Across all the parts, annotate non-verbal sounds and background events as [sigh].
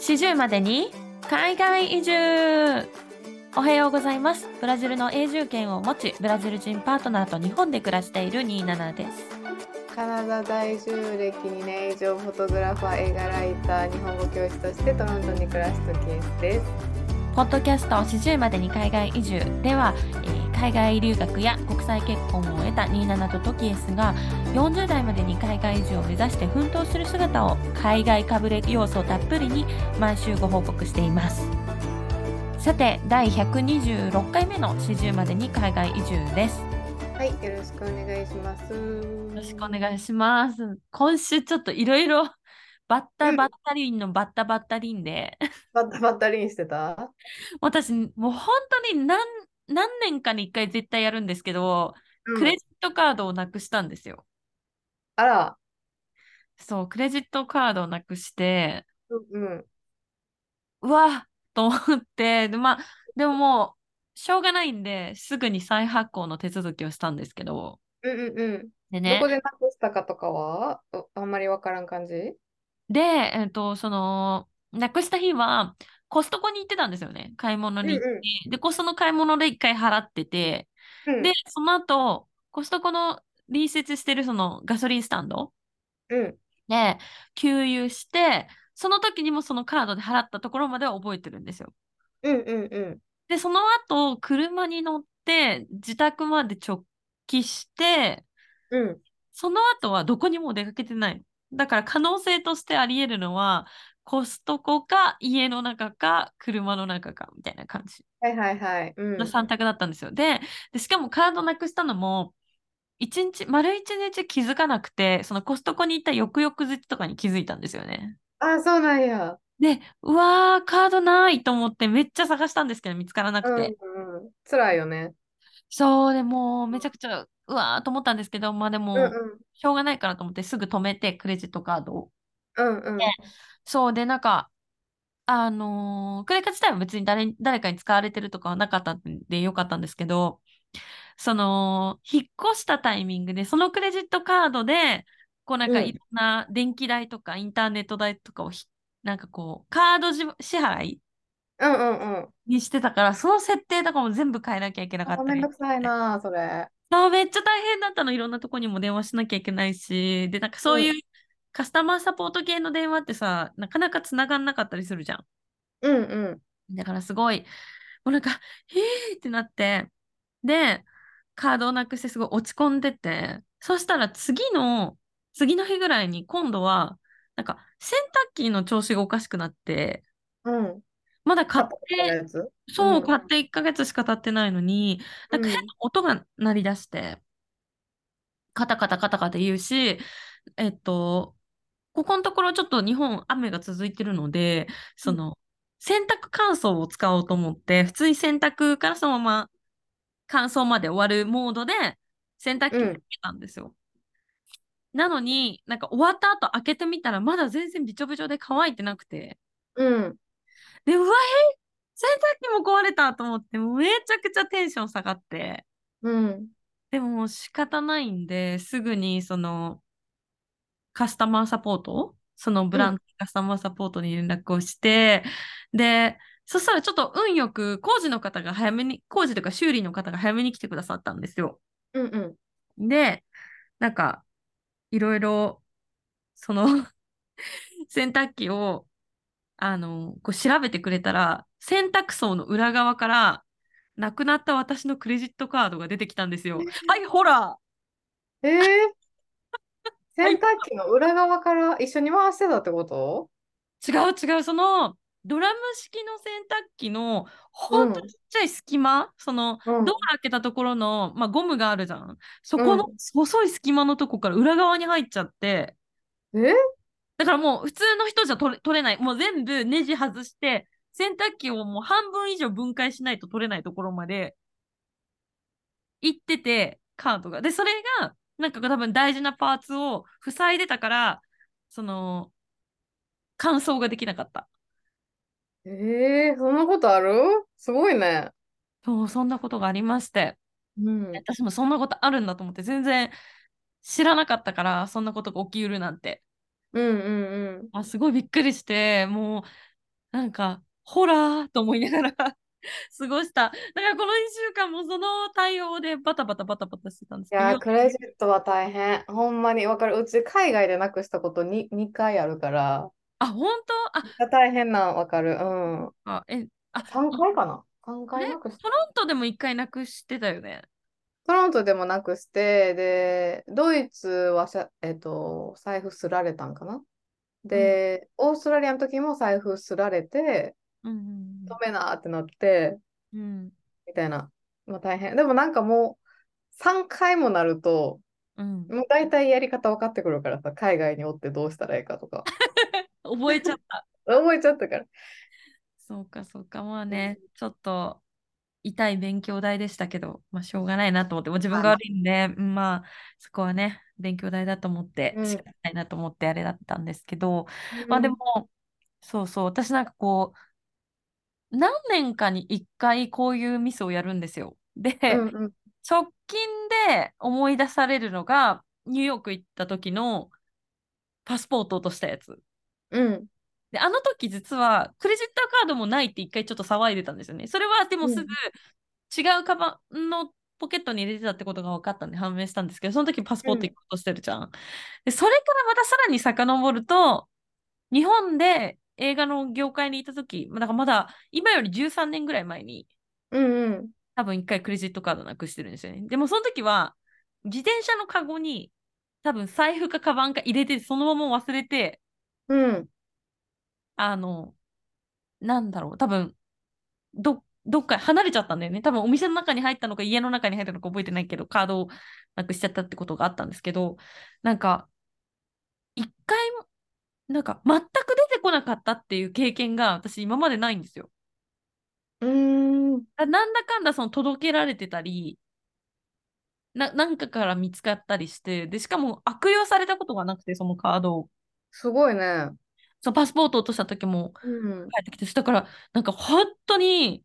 40までに海外移住。おはようございます。ブラジルの永住権を持ちブラジル人パートナーと日本で暮らしている27です。カナダ在住歴2年以上フォトグラファー映画ライター日本語教師としてトロントに暮らすケースです。ポッドキャスト40までに海外移住。では、えー海外留学や国際結婚を得た27とトキエスが40代までに海外移住を目指して奮闘する姿を海外かぶれ要素たっぷりに毎週ご報告しています。さて第126回目の40までに海外移住です。はいよろしくお願いします。よよろしくお願いします。今週ちょっといろいろバッタバッタリンのバッタバッタリンで、バッタバッタリンしてた？[laughs] 私もう本当に何何年かに一回絶対やるんですけど、クレジットカードをなくしたんですよ。あら。そう、クレジットカードをなくして、うんうん。うわと思って、で、まあ、でももう、しょうがないんで、すぐに再発行の手続きをしたんですけど、うんうんうん。でね。どこ、でなくしたかとかは？おあんまりわからん感じ？で、えっと、その、なくした日は、コストコに行ってたんですよね。買い物に行って。うんうで、コストの買い物で一回払ってて、うんで、その後、コストコの隣接してるそのガソリンスタンドうんで、給油して、その時にもそのカードで払ったところまでは覚えてるんですよ。うんうんうんで、その後、車に乗って、自宅まで直帰して、うんその後はどこにも出かけてない。だから可能性としてあり得るのは、コストコか家の中か車の中かみたいな感じはいはいはいうんの3択だったんですよ。で、でしかもカードなくしたのも、一日、丸一日気づかなくて、そのコストコに行った翌々日とかに気づいたんですよね。あそうなんやで、うわー、カードないと思ってめっちゃ探したんですけど見つからなうんくて。うんうん辛いよねそう、でもうめちゃくちゃ、うわーと思ったんですけど、まあでも、うんうんしょうがないからと思ってすぐ止めて、クレジットカードを。うんうん。そうで、なんか、あのークレカ自体は別に誰に、誰かに使われてるとかはなかったんでよかったんですけど、その、引っ越したタイミングで、そのクレジットカードで、こうなんかうん。いろんな電気代とかインターネット代とかをひ、なんかこう、カードじ支払いうんうんうん。にしてたから、その設定とかも全部変えなきゃいけなかっあめんどくさいなそれ。そう、めっちゃ大変だったの。いろんなとこにも電話しなきゃいけないし、で、なんかそういうカスタマーサポート系の電話ってさ、なかなか繋がんなかったりするじゃん。うんうん。だからすごい、もうなんか、えーってなって、で、カードをなくしてすごい落ち込んでて、そしたら次の、次の日ぐらいに今度は、なんか洗濯機の調子がおかしくなって、うん。まだ買って、そう、うん。買って1ヶ月しか経ってないのに、なんか変な音が鳴り出して、カタカタカタカタ言うし、えっと、ここのところちょっと日本雨が続いてるので、その、洗濯乾燥を使おうと思って、普通に洗濯からそのまま乾燥まで終わるモードで洗濯機をうん。かけたんですよ。なのに、なんか終わった後開けてみたらまだ全然びちょびちょで乾いてなくて、うん。で、うわ、え？洗濯機も壊れたと思って、めちゃくちゃテンション下がって、うん。でももう仕方ないんで、すぐにそのカスタマーサポート、そのブランドカスタマーサポートに連絡をして、で、そしたらちょっと運よく工事の方が早めに、工事とか修理の方が早めに来てくださったんですよ。うんうん。で、なんか、いろいろ、その [laughs] 洗濯機を、あの、こう調べてくれたら、洗濯槽の裏側から、なくなった私のクレジットカードが出てきたんですよ。はい、ほらえー、洗濯機の裏側から一緒に回してたってこと？違う違う、その、ドラム式の洗濯機の、ほんとうんちっちゃい隙間、その、うん。ドア開けたところの、まあ、ゴムがあるじゃん。そこの細い隙間のとこから裏側に入っちゃって、え？だからもう普通の人じゃ取れ取れない。もう全部ネジ外して、洗濯機をもう半分以上分解しないと取れないところまで行ってて、カードが。で、それが、なんか多分大事なパーツを塞いでたから、その、乾燥ができなかった。えー、そんなことある？すごいね。そう、そんなことがありまして。うん。私もそんなことあるんだと思って、全然知らなかったから、そんなことが起きうるなんて。うんうんあ、すごいびっくりして、もう、なんか、ホラーと思いながら [laughs] 過ごした。だからこの1週間もその対応でバタバタバタバタしてたんですけど、いやー、クレジットは大変。ほんまにわかる。うち海外でなくしたことに2回あるから、あ、本当？あ、大変なんわかる。うん。あ、え、あ、3回かな ?3 回なくした。トロントでも一回なくしてたよね。トロントでもなくして、で、ドイツはさ、えっと、財布すられたんかな？で、オーストラリアの時も財布すられて、うん止めなーってなって、うんうん。みたいな。まあ大変。でもなんかもう、3回もなると、うん。もう大体やり方分かってくるからさ、海外におってどうしたらいいかとか。[laughs] 覚えちゃった。覚えちゃったから。そうか、そうか。まあね、ちょっと痛い勉強代でしたけど、まあしょうがないなと思って、もう自分が悪いんで、うんまあそこはね、勉強代だと思って、うん仕方ないなと思ってあれだったんですけど、まあでも、そうそう、私なんかこう、何年かに一回こういうミスをやるんですよ。で、うんうん。直近で思い出されるのが、ニューヨーク行った時のパスポート落としたやつ。うん。で、あの時実はクレジットカードもないって一回ちょっと騒いでたんですよね。それはでもすぐ違うカバンのポケットに入れてたってことが分かったんで判明したんですけど、その時パスポート一個落としてるじゃん。で、それからまたさらに遡ると、日本で映画の業界にいた時、まあだからまだ今より13年ぐらい前にうんうん。多分一回クレジットカードなくしてるんですよね。でもその時は自転車のカゴに多分財布かカバンか入れてそのまま忘れて、うん。あの、なんだろう、多分ど、どっか離れちゃったんだよね。多分お店の中に入ったのか家の中に入ったのか覚えてないけど、カードをなくしちゃったってことがあったんですけど、なんか、一回も、なんか全く出てこなかったっていう経験が私今までないんですよ。うーん。だなんだかんだその届けられてたり、な、なんかから見つかったりして、で、しかも悪用されたことがなくて、そのカードを。すごいね。そのパスポート落とした時もうん。帰ってきて、だから、なんか本当に、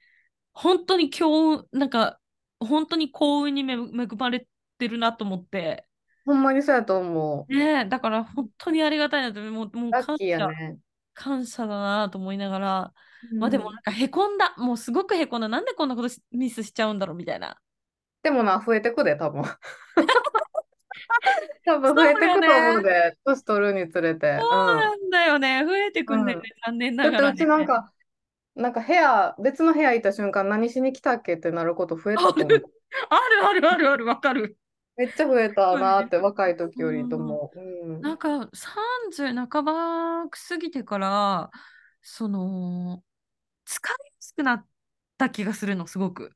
本当に強運、なんか、本当に幸運にめ恵まれてるなと思って、ほんまにそうやと思う。ねえ、だから本当にありがたいなと、もう、もう感ラッキーや謝、ね。感謝だなと思いながら、まあうんでもなんかへこんだ、もうすごくへこんだ、なんでこんなことしミスしちゃうんだろうみたいな。でもな、増えてくで、多分。[laughs] 多分増えてくと思うで、年取るにつれて。そうなんだよね、増えてくんだよね、残念だってうながらね。ちなんか、なんか部屋、別の部屋行った瞬間、何しに来たっけってなること増えたと思う。[laughs] あるあるあるある、わかる。めっちゃ増えたなって、若い時よりと思う。うん。なんか30半ば過ぎてから、その、疲れやすくなった気がするの、すごく。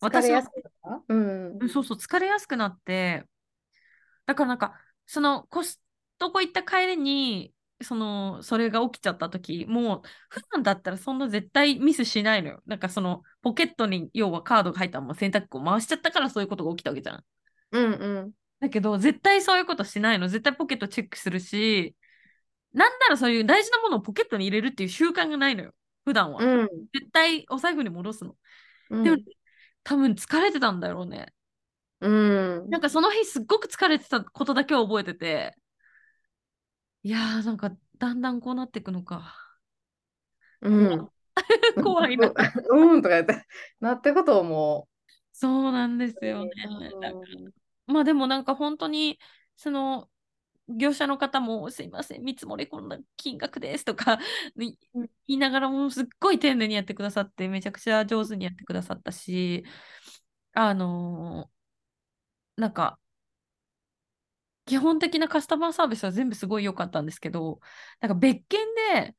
私はそうそう、疲れやすくなって、だからなんか、そのコストコ行った帰りに、その、それが起きちゃった時、もう、普段だったらそんな絶対ミスしないのよ。なんかその、ポケットに要はカードが入ったまま洗濯機を回しちゃったからそういうことが起きたわけじゃん。うんうん。だけど、絶対そういうことしないの。絶対ポケットチェックするし、なんならそういう大事なものをポケットに入れるっていう習慣がないのよ。普段は。うん。絶対お財布に戻すの。うんでも、多分疲れてたんだろうね。うん。なんかその日すっごく疲れてたことだけを覚えてて、いやーなんかだんだんこうなっていくのか。うん。怖い [laughs] な。うんとか言って、なってこと思そうなんですよね。う。だからまあでもなんか本当に、その、業者の方もすいません、見積もりこんな金額ですとか [laughs] 言いながらもすっごい丁寧にやってくださって、めちゃくちゃ上手にやってくださったし、あのーなんか、基本的なカスタマーサービスは全部すごい良かったんですけど、なんか別件で、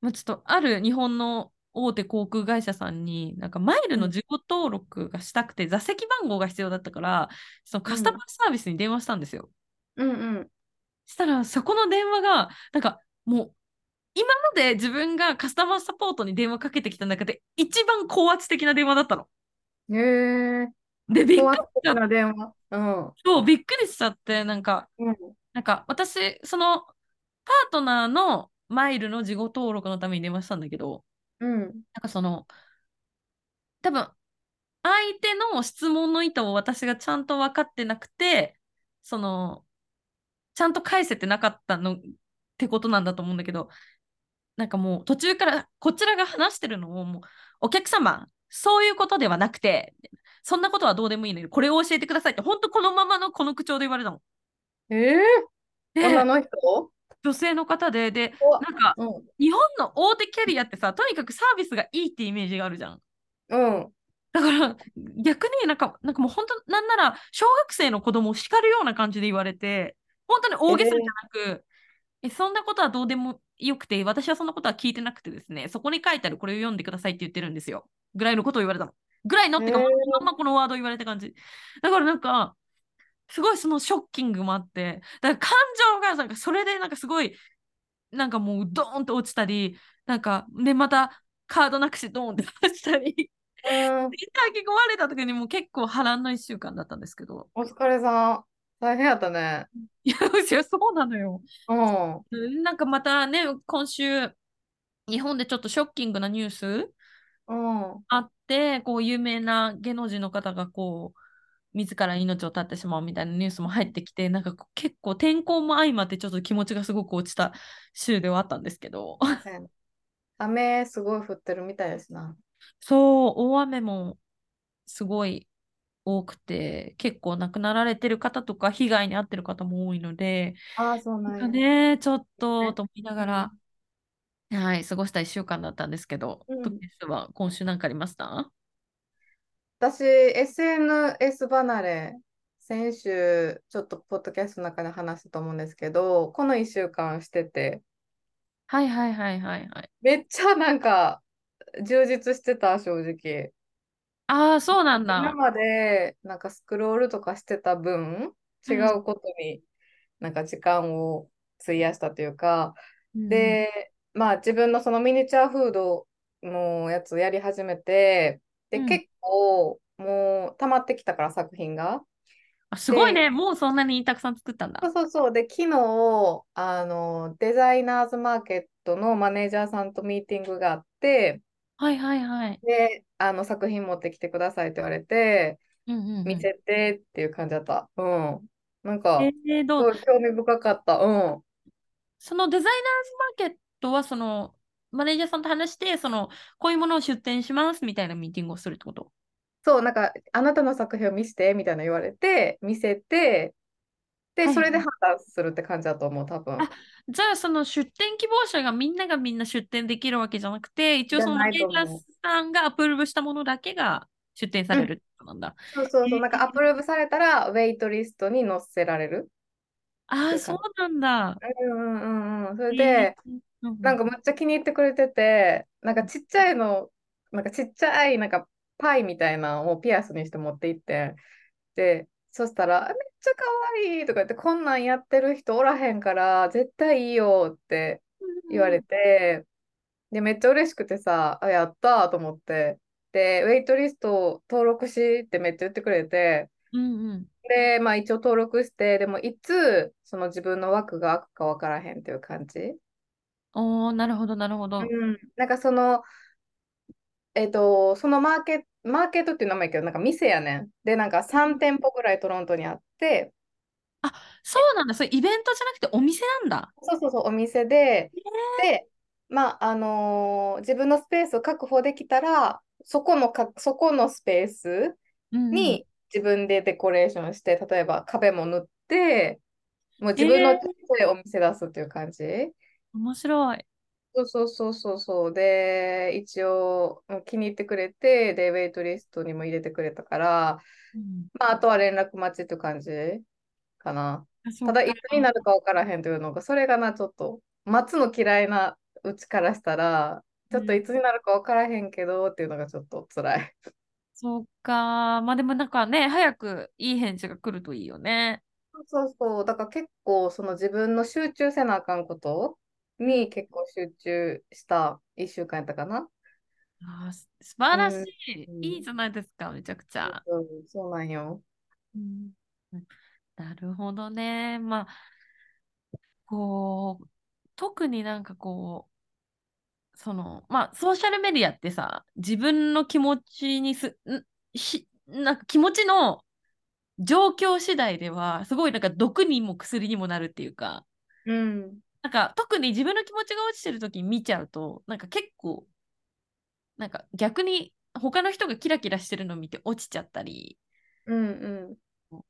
まあ、ちょっとある日本の大手航空会社さんに、なんかマイルの自己登録がしたくて、座席番号が必要だったから、そのカスタマーサービスに電話したんですよ。うんうん。したら、そこの電話が、なんかもう、今まで自分がカスタマーサポートに電話かけてきた中で、一番高圧的な電話だったの。へえ。で、びっくりしちゃっな電話。うん。そうびっくりしちゃって、なんか、うん。なんか私、そのパートナーのマイルの事後登録のために電話したんだけど、うん。なんかその、多分、相手の質問の意図を私がちゃんと分かってなくて、その、ちゃんと返せてなかったのってことなんだと思うんだけど、なんかもう途中からこちらが話してるのをもうお客様そういうことではなくてそんなことはどうでもいいのでこれを教えてくださいって本当このままのこの口調で言われたの。えー、で女の人？女性の方ででなんかうん。日本の大手キャリアってさとにかくサービスがいいってイメージがあるじゃん。うん。だから逆になんかなんかもう本当なんなら小学生の子供を叱るような感じで言われて本当に大げさじゃなく、えそんなことはどうでもよくて私はそんなことは聞いてなくてですねそこに書いてあるこれを読んでくださいって言ってるんですよぐらいのことを言われたのぐらいのってか、へーまんまこのワード言われた感じだからなんかすごいそのショッキングもあってだから感情がなんかそれでなんかすごいなんかもうドーンと落ちたりなんかでまたカードなくしてドーンって落ちたりうん。書き込まれた時にもう結構波乱の1週間だったんですけどお疲れさん。大変やったね。[laughs] いやそうなのようん。うんなんかまたね今週日本でちょっとショッキングなニュースうん。あってこう有名な芸能人の方がこう自ら命を絶ってしまうみたいなニュースも入ってきてなんか結構天候も相まってちょっと気持ちがすごく落ちた週ではあったんですけど。雨すごい降ってるみたいですな。そう大雨もすごい多くて結構亡くなられてる方とか被害に遭ってる方も多いのでああ、そうななん。ねちょっとね。と思いながら、はい過ごした1週間だったんですけど、うん。は今週何かありました？私、SNS 離れ、先週、ちょっとポッドキャストの中で話したと思うんですけど、この1週間してて、はいはいはいはいはい。めっちゃなんか、充実してた、正直。ああ、そうなんだ。今まで、なんかスクロールとかしてた分、違うことになんか時間を費やしたというか、うん、で、まあ自分のそのミニチュアフードのやつをやり始めて、で、うん結構もう溜まってきたから作品が。あすごいね。もうそんなにたくさん作ったんだそ。うそうそう。で、昨日、あの、デザイナーズマーケットのマネージャーさんとミーティングがあって、はいはいはい。で、あの作品持ってきてくださいって言われて、うんうんうん、見せてっていう感じだった。うん。なんか、えー、すどう興味深かった。うん。そのデザイナーズマーケットはそのマネージャーさんと話してそのこういうものを出展しますみたいなミーティングをするってこと？そう、なんか、あなたの作品を見せてみたいな言われて、見せて、で、はいそれで判断するって感じだと思う、多分。あじゃあその出展希望者がみんながみんな出展できるわけじゃなくて一応そのマネージャーさんがアプローブしたものだけが出展されるってことなんだ。そうそうそう、へーなんかアプローブされたら、ウェイトリストに載せられる。ああそうなんだ。うんうんうんうん。それへで、ー、なんかめっちゃ気に入ってくれてて、なんかちっちゃいの、なんかちっちゃい、なんかパイみたいなのをピアスにして持って行って、で、そしたら、あめっちゃ可愛いとか言って、こんなんやってる人おらへんから、絶対いいよって言われて、で、めっちゃ嬉しくてさ、あ、やったーと思って、で、ウェイトリスト登録しってめっちゃ言ってくれて、うんうんで、まあ一応登録して、でもいつその自分の枠が開くかわからへんっていう感じ。おーなるほどなるほど。うん、なんかその、えっと、そのマーケット、マーケットっていう名前やけど、なんか店やねん。で、なんか3店舗ぐらいトロントにあって、そうなんだ。それイベントじゃなくてお店なんだ。そうそうそう、お店で、で、まあ、あのー自分のスペースを確保できたら、そこのか、そこのスペースに自分でデコレーションして、例えば壁も塗って、もう自分の手でお店出すっていう感じ。面白い。そうそうそうそうそう。で、一応うん気に入ってくれて、で、ウェイトリストにも入れてくれたから、うんまあ、あとは連絡待ちって感じかな。ただ、いかつになるか分からへんというのが、それがな、ちょっと、待つの嫌いなうちからしたら、ちょっといつになるか分からへんけどっていうのがちょっと辛い。そうか。まあでもなんかね、早くいい返事が来るといいよね。そうそう、だから結構、その自分の集中せなあかんことに結構集中した1週間やったかな。あ素晴らしい、うんいいじゃないですか、めちゃくちゃ。そうそうなんよ。うんうんなるほどね。まあ、こう、特になんかこう、その、まあ、ソーシャルメディアってさ、自分の気持ちにす、んし、なんか気持ちの状況次第では、すごいなんか毒にも薬にもなるっていうか、うん。なんか特に自分の気持ちが落ちてる時に見ちゃうと、なんか結構、なんか逆に他の人がキラキラしてるのを見て落ちちゃったり、うんうん。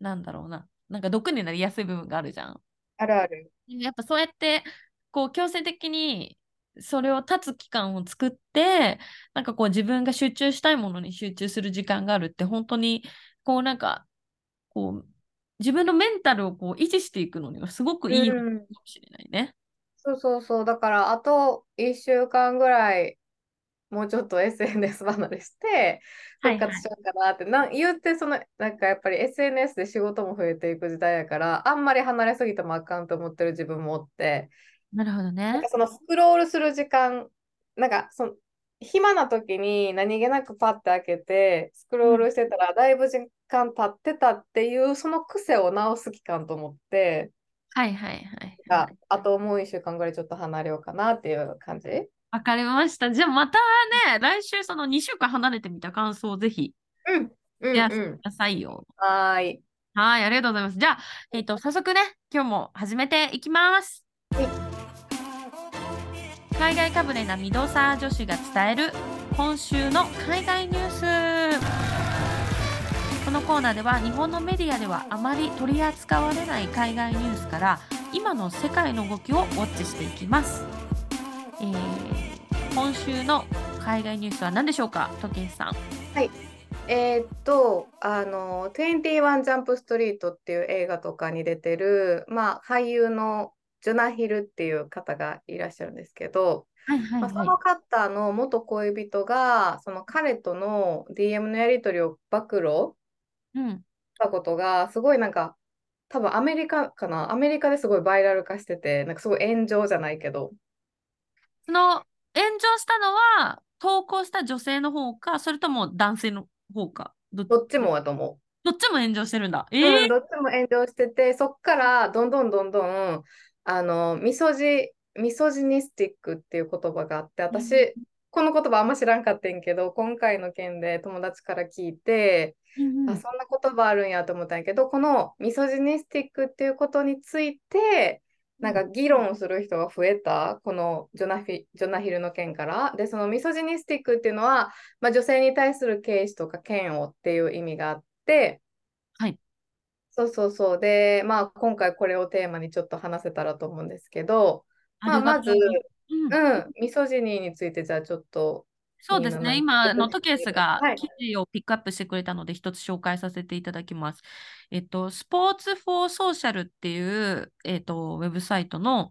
なんだろうな。なんか毒になりやすい部分があるじゃん。あるある。やっぱそうやって、こう強制的にそれを立つ期間を作って、なんかこう自分が集中したいものに集中する時間があるって、本当にこうなんか、こう、自分のメンタルをこう維持していくのにはすごくいいのかうんもしれないね。そうそうそう。だから、あと1週間ぐらい、もうちょっと SNS 離れして、はいはい復活しようかなって、なん言って、その、なんかやっぱり SNS で仕事も増えていく時代やから、あんまり離れすぎてもあかんと思ってる自分もおって、なるほどなんねか。そのスクロールする時間、なんかその、暇な時に何気なくパッて開けて、スクロールしてたら、だいぶ時間経ってたっていう、その癖を直す期間と思って、はいはいはい。ああともう1週間ぐらいちょっと離れようかなっていう感じ？わかりました。じゃあまたね、来週その2週間離れてみた感想をぜひうん。うんシェアうん。してくださいよ。はーい。はい、ありがとうございます。じゃあ、えっ、と、早速ね、今日も始めていきます。はい海外かぶれなミドサー女子が伝える今週の海外ニュース。このコーナーでは日本のメディアではあまり取り扱われない海外ニュースから今の世界の動きをウォッチしていきます。えー今週の海外ニュースは何でしょうか、時計さんはい。えーっと、あの、21ジャンプストリートっていう映画とかに出てる、まあ、俳優のジョナヒルっていう方がいらっしゃるんですけど、はいはいまあ、その方の元恋人が、その彼との DM のやり取りを暴露うん。したことが、すごいなんか、多分アメリカかな、アメリカですごいバイラル化してて、なんかすごい炎上じゃないけど、その炎上したのは投稿した女性の方か、それとも男性の方か？どどっちもだと思どっちも炎上してるんだ。う。えー？うん、どっちも炎上してて、そっからどんどんどんどん、あの、ミソジ、ミソジニスティックっていう言葉があって、私、うこの言葉あんま知らんかったんけど、今回の件で友達から聞いて、あ、そんな言葉あるんやと思ったんやけど、このミソジニスティックっていうことについて、なんか議論する人が増えた、このジョナフィジョナヒルの件から。で、そのミソジニスティックっていうのは、まあ、女性に対する軽視とか嫌悪っていう意味があって、はい。そうそうそう。で、まあ今回これをテーマにちょっと話せたらと思うんですけど、まあまず、ううんうん、ミソジニーについてじゃあちょっと、そうですね。今、あのちょっとトケースがはい記事をピックアップしてくれたので、一つ紹介させていただきます。えっと、スポーツ・フォー・ソーシャルっていう、えっと、ウェブサイトの、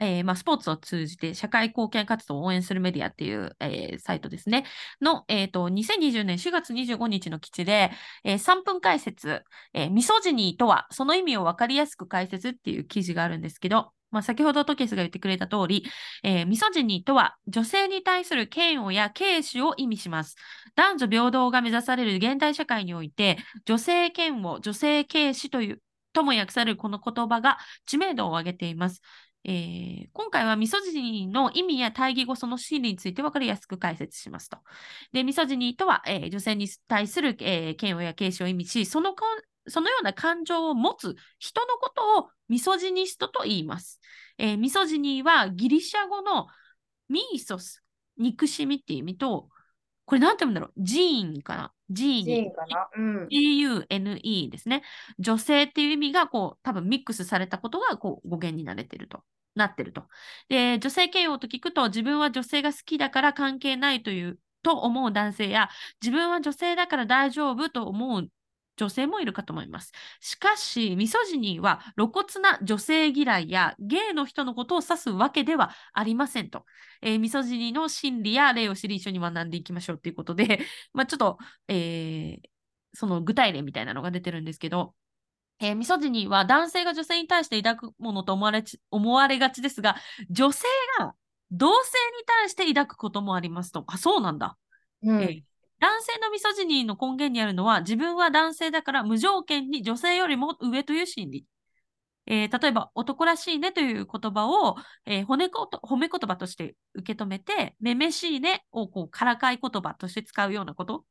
えーまあ、スポーツを通じて社会貢献活動を応援するメディアっていう、えーサイトですね。の、えっと、2020年4月25日の記事で、えー3分解説、えーミソジニーとは、その意味を分かりやすく解説っていう記事があるんですけど、まあ、先ほどトケスが言ってくれた通り、えーミソジニーとは女性に対する嫌悪や軽視を意味します。男女平等が目指される現代社会において、女性嫌悪、女性軽視という、とも訳されるこの言葉が知名度を上げています。えー今回はミソジニーの意味や対義語その心理について分かりやすく解説しますと。で、ミソジニーとは、えー女性に対する、えー嫌悪や軽視を意味し、そのそのような感情を持つ人のことをミソジニストと言います。えーミソジニーはギリシャ語のミーソス、憎しみっていう意味と、これなんて読むんだろう？ジーンかな？ジーンかな？うん。G-U-N-E ですね。女性っていう意味がこう多分ミックスされたことがこう語源になれてると。なってると。で、女性嫌悪と聞くと自分は女性が好きだから関係ないというと思う男性や自分は女性だから大丈夫と思う女性もいるかと思います。しかし、ミソジニーは露骨な女性嫌いやゲイの人のことを指すわけではありませんと。えーミソジニーの心理や例を知り一緒に学んでいきましょうということで、[laughs] まあちょっと、えーその具体例みたいなのが出てるんですけど、えーミソジニーは男性が女性に対して抱くものと思われち思われがちですが、女性が同性に対して抱くこともありますと。あ、そうなんだ。うんえー男性のミソジニーの根源にあるのは、自分は男性だから無条件に女性よりも上という心理。えー例えば、男らしいねという言葉を、えー褒めこと褒め言葉として受け止めて、めめしいねをこうからかい言葉として使うようなこと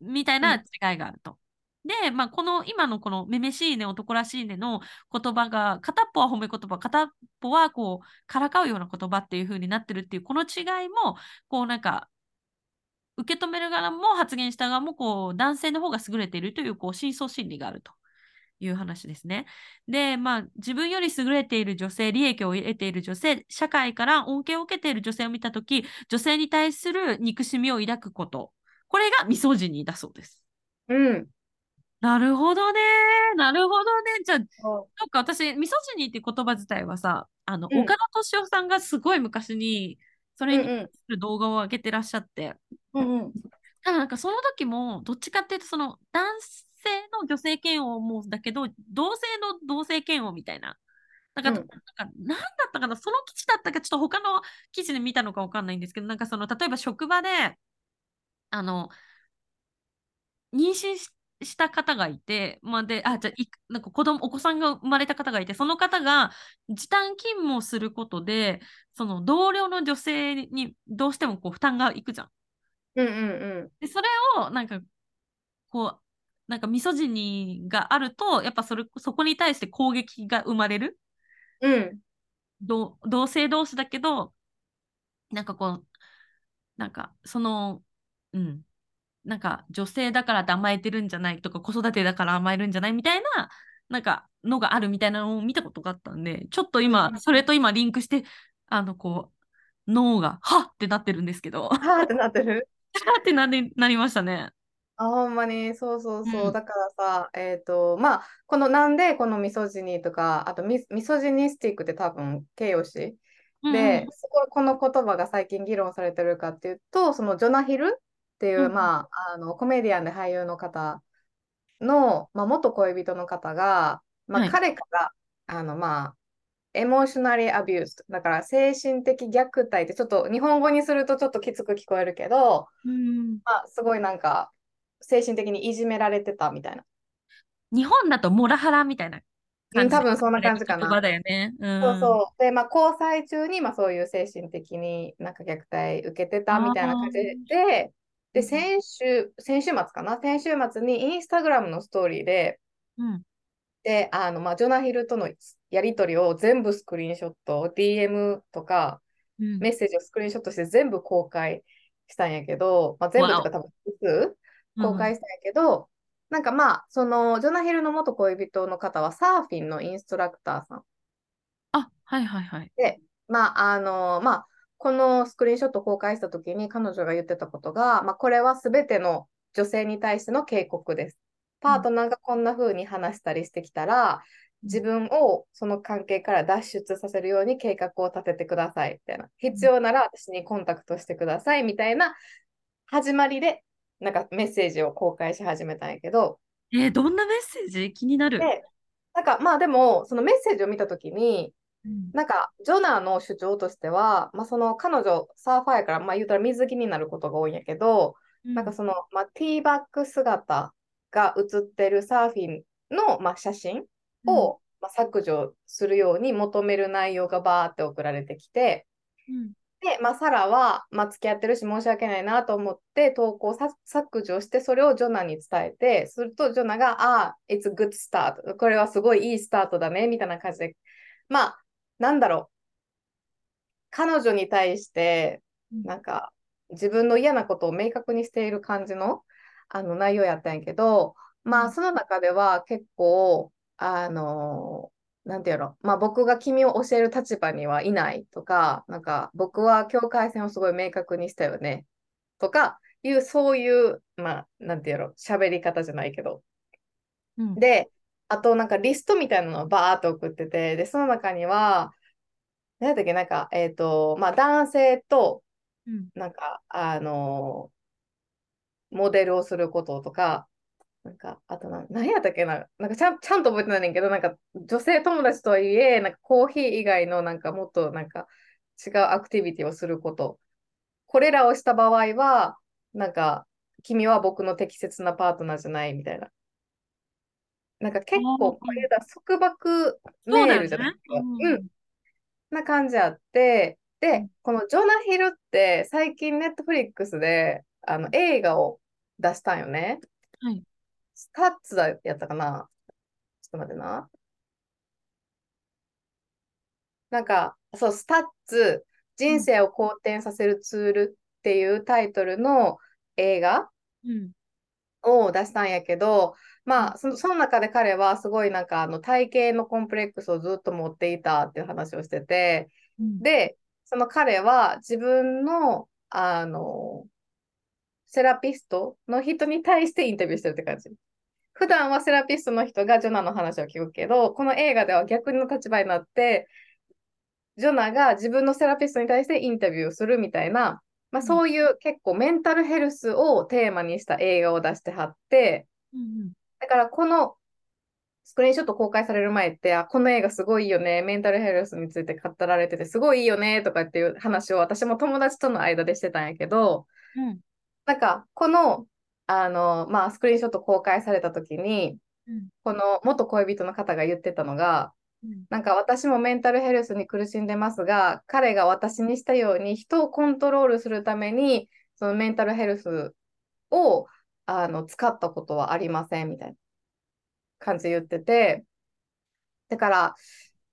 みたいな違いがあると。で、まあ、この今のこのめめしいね、男らしいねの言葉が、片っぽは褒め言葉、片っぽはこう、からかうような言葉っていう風になってるっていう、この違いも、こうなんか、受け止める側も発言した側も、こう、男性の方が優れているという、こう、深層心理があると。いう話ですね。で、まあ、自分より優れている女性、利益を得ている女性、社会から恩恵を受けている女性を見たとき、女性に対する憎しみを抱くこと。これがミソジニーだそうです。うん。なるほどね。なるほどね。じゃあ、なんか私、ミソジニーって言葉自体はさ、あの、うん、岡田敏夫さんがすごい昔に、それにする動画を上げてらっしゃって、うんうん、ただなんかその時も、どっちかっていうと、その男性の女性嫌悪もだけど、同性の同性嫌悪みたいな。なんか、うん、なんか何だったかな？その記事だったか、ちょっと他の記事で見たのかわかんないんですけど、なんかその、例えば職場で、あの、妊娠しした方がいて、まあ、で、あ、じゃい、なんか子供、お子さんが生まれた方がいて、その方が時短勤務をすることで、その同僚の女性にどうしてもこう負担がいくじゃん。うんうんうん。で、それを、なんか、こう、なんかミソジニがあると、やっぱそれ、そこに対して攻撃が生まれる。うん。同性同士だけど、なんかこう、なんか、その、うん、なんか女性だからって甘えてるんじゃないとか子育てだから甘えるんじゃないみたいななんかのがあるみたいなのを見たことがあったんでちょっと今それと今リンクしてあのこう脳がはっってなってるんですけど。はってなってる？はってなりなりましたね。あ、ほんまに、そうそうそう。うん、だからさ、えっ、ー、と、まあ、このなんでこのミソジニーとか、あとミミソジニスティックって多分形容詞？で、うんうん、すごいこの言葉が最近議論されてるかっていうと、そのジョナヒルっていう、うん、まあ、あのコメディアンで俳優の方の、まあ、元恋人の方が、まあ、彼から、はい、あのまあエモーショナリアビュースだから精神的虐待ってちょっと日本語にするとちょっときつく聞こえるけど、うん、まあ、すごいなんか精神的にいじめられてたみたいな。日本だとモラハラみたいな感じ。多分そんな感じかな。だよね。うん、そうそう。で、まあ、交際中に、まあ、そういう精神的になんか虐待受けてたみたいな感じで、で、先週、先週末かな？先週末にインスタグラムのストーリーで、うん、で、あの、まあ、ジョナヒルとのやり取りを全部スクリーンショット、DM とか、メッセージをスクリーンショットして全部公開したんやけど、まあ、全部とか多分複数公開したんやけど、うん、なんかまあ、その、ジョナヒルの元恋人の方はサーフィンのインストラクターさん。あ、はいはいはい。で、まあ、あの、まあ、このスクリーンショットを公開したときに彼女が言ってたことが、まあ、これはすべての女性に対しての警告です。パートナーがこんな風に話したりしてきたら、自分をその関係から脱出させるように計画を立ててくださいみたいな。必要なら私にコンタクトしてくださいみたいな始まりで、なんかメッセージを公開し始めたんやけど。えー、どんなメッセージ？気になる。で、なんかまあでも、そのメッセージを見たときに、なんか、ジョナーの主張としては、まあ、その彼女、サーファーやから、まあ、言うたら水着になることが多いんやけど、うん、なんかその、まあ、ティーバック姿が写ってるサーフィンの、まあ、写真を、うん、まあ、削除するように求める内容がバーって送られてきて、うん、で、まあ、サラは、まあ、付き合ってるし申し訳ないなと思って投稿削除して、それをジョナに伝えて、するとジョナが、ああ、it's good start。これはすごいいいスタートだね、みたいな感じで、まあ、なんだろう、彼女に対して、なんか、自分の嫌なことを明確にしている感じのあの内容やったんやけど、まあ、その中では結構、あの、なんていうの、まあ、僕が君を教える立場にはいないとか、なんか、僕は境界線をすごい明確にしたよねとかいう、そういう、まあ、なんていうの、喋り方じゃないけど。うん、で、あとなんかリストみたいなのをバーっと送ってて、で、その中には、何だっけ、なんか、えっ、ー、と、まあ男性と、なんか、あのー、モデルをすることとか、なんか、あとな、何やったっけな、なんかちゃんちゃんと覚えてないねんけど、なんか女性友達とはいえ、なんかコーヒー以外のなんかもっとなんか違うアクティビティをすること。これらをした場合は、なんか、君は僕の適切なパートナーじゃないみたいな。なんか結構、こういう束縛メールじゃないですか。ううん。な感じあって、で、このジョナヒルって最近ネットフリックスであの映画を出したんよね。はい。スタッツだやったかな？ちょっと待ってな。なんか、そう、スタッツ、人生を好転させるツールっていうタイトルの映画うん。を出したんやけど、まあ、そのその中で彼はすごいなんかあの体型のコンプレックスをずっと持っていたっていう話をしてて、うん。で、その彼は自分の、あの、セラピストの人に対してインタビューしてるって感じ。普段はセラピストの人がジョナの話を聞くけど、この映画では逆の立場になって、ジョナが自分のセラピストに対してインタビューをするみたいな、まあ、そういう結構メンタルヘルスをテーマにした映画を出してはって、うん。だからこのスクリーンショット公開される前って、あ、この映画すごいよね、メンタルヘルスについて語られてて、すごいいいよねとかっていう話を私も友達との間でしてたんやけど、うん。なんかこの、あの、まあ、スクリーンショット公開された時に、うん。この元恋人の方が言ってたのが、うん。なんか私もメンタルヘルスに苦しんでますが、彼が私にしたように人をコントロールするために、そのメンタルヘルスをあの使ったことはありませんみたいな感じで言ってて、だから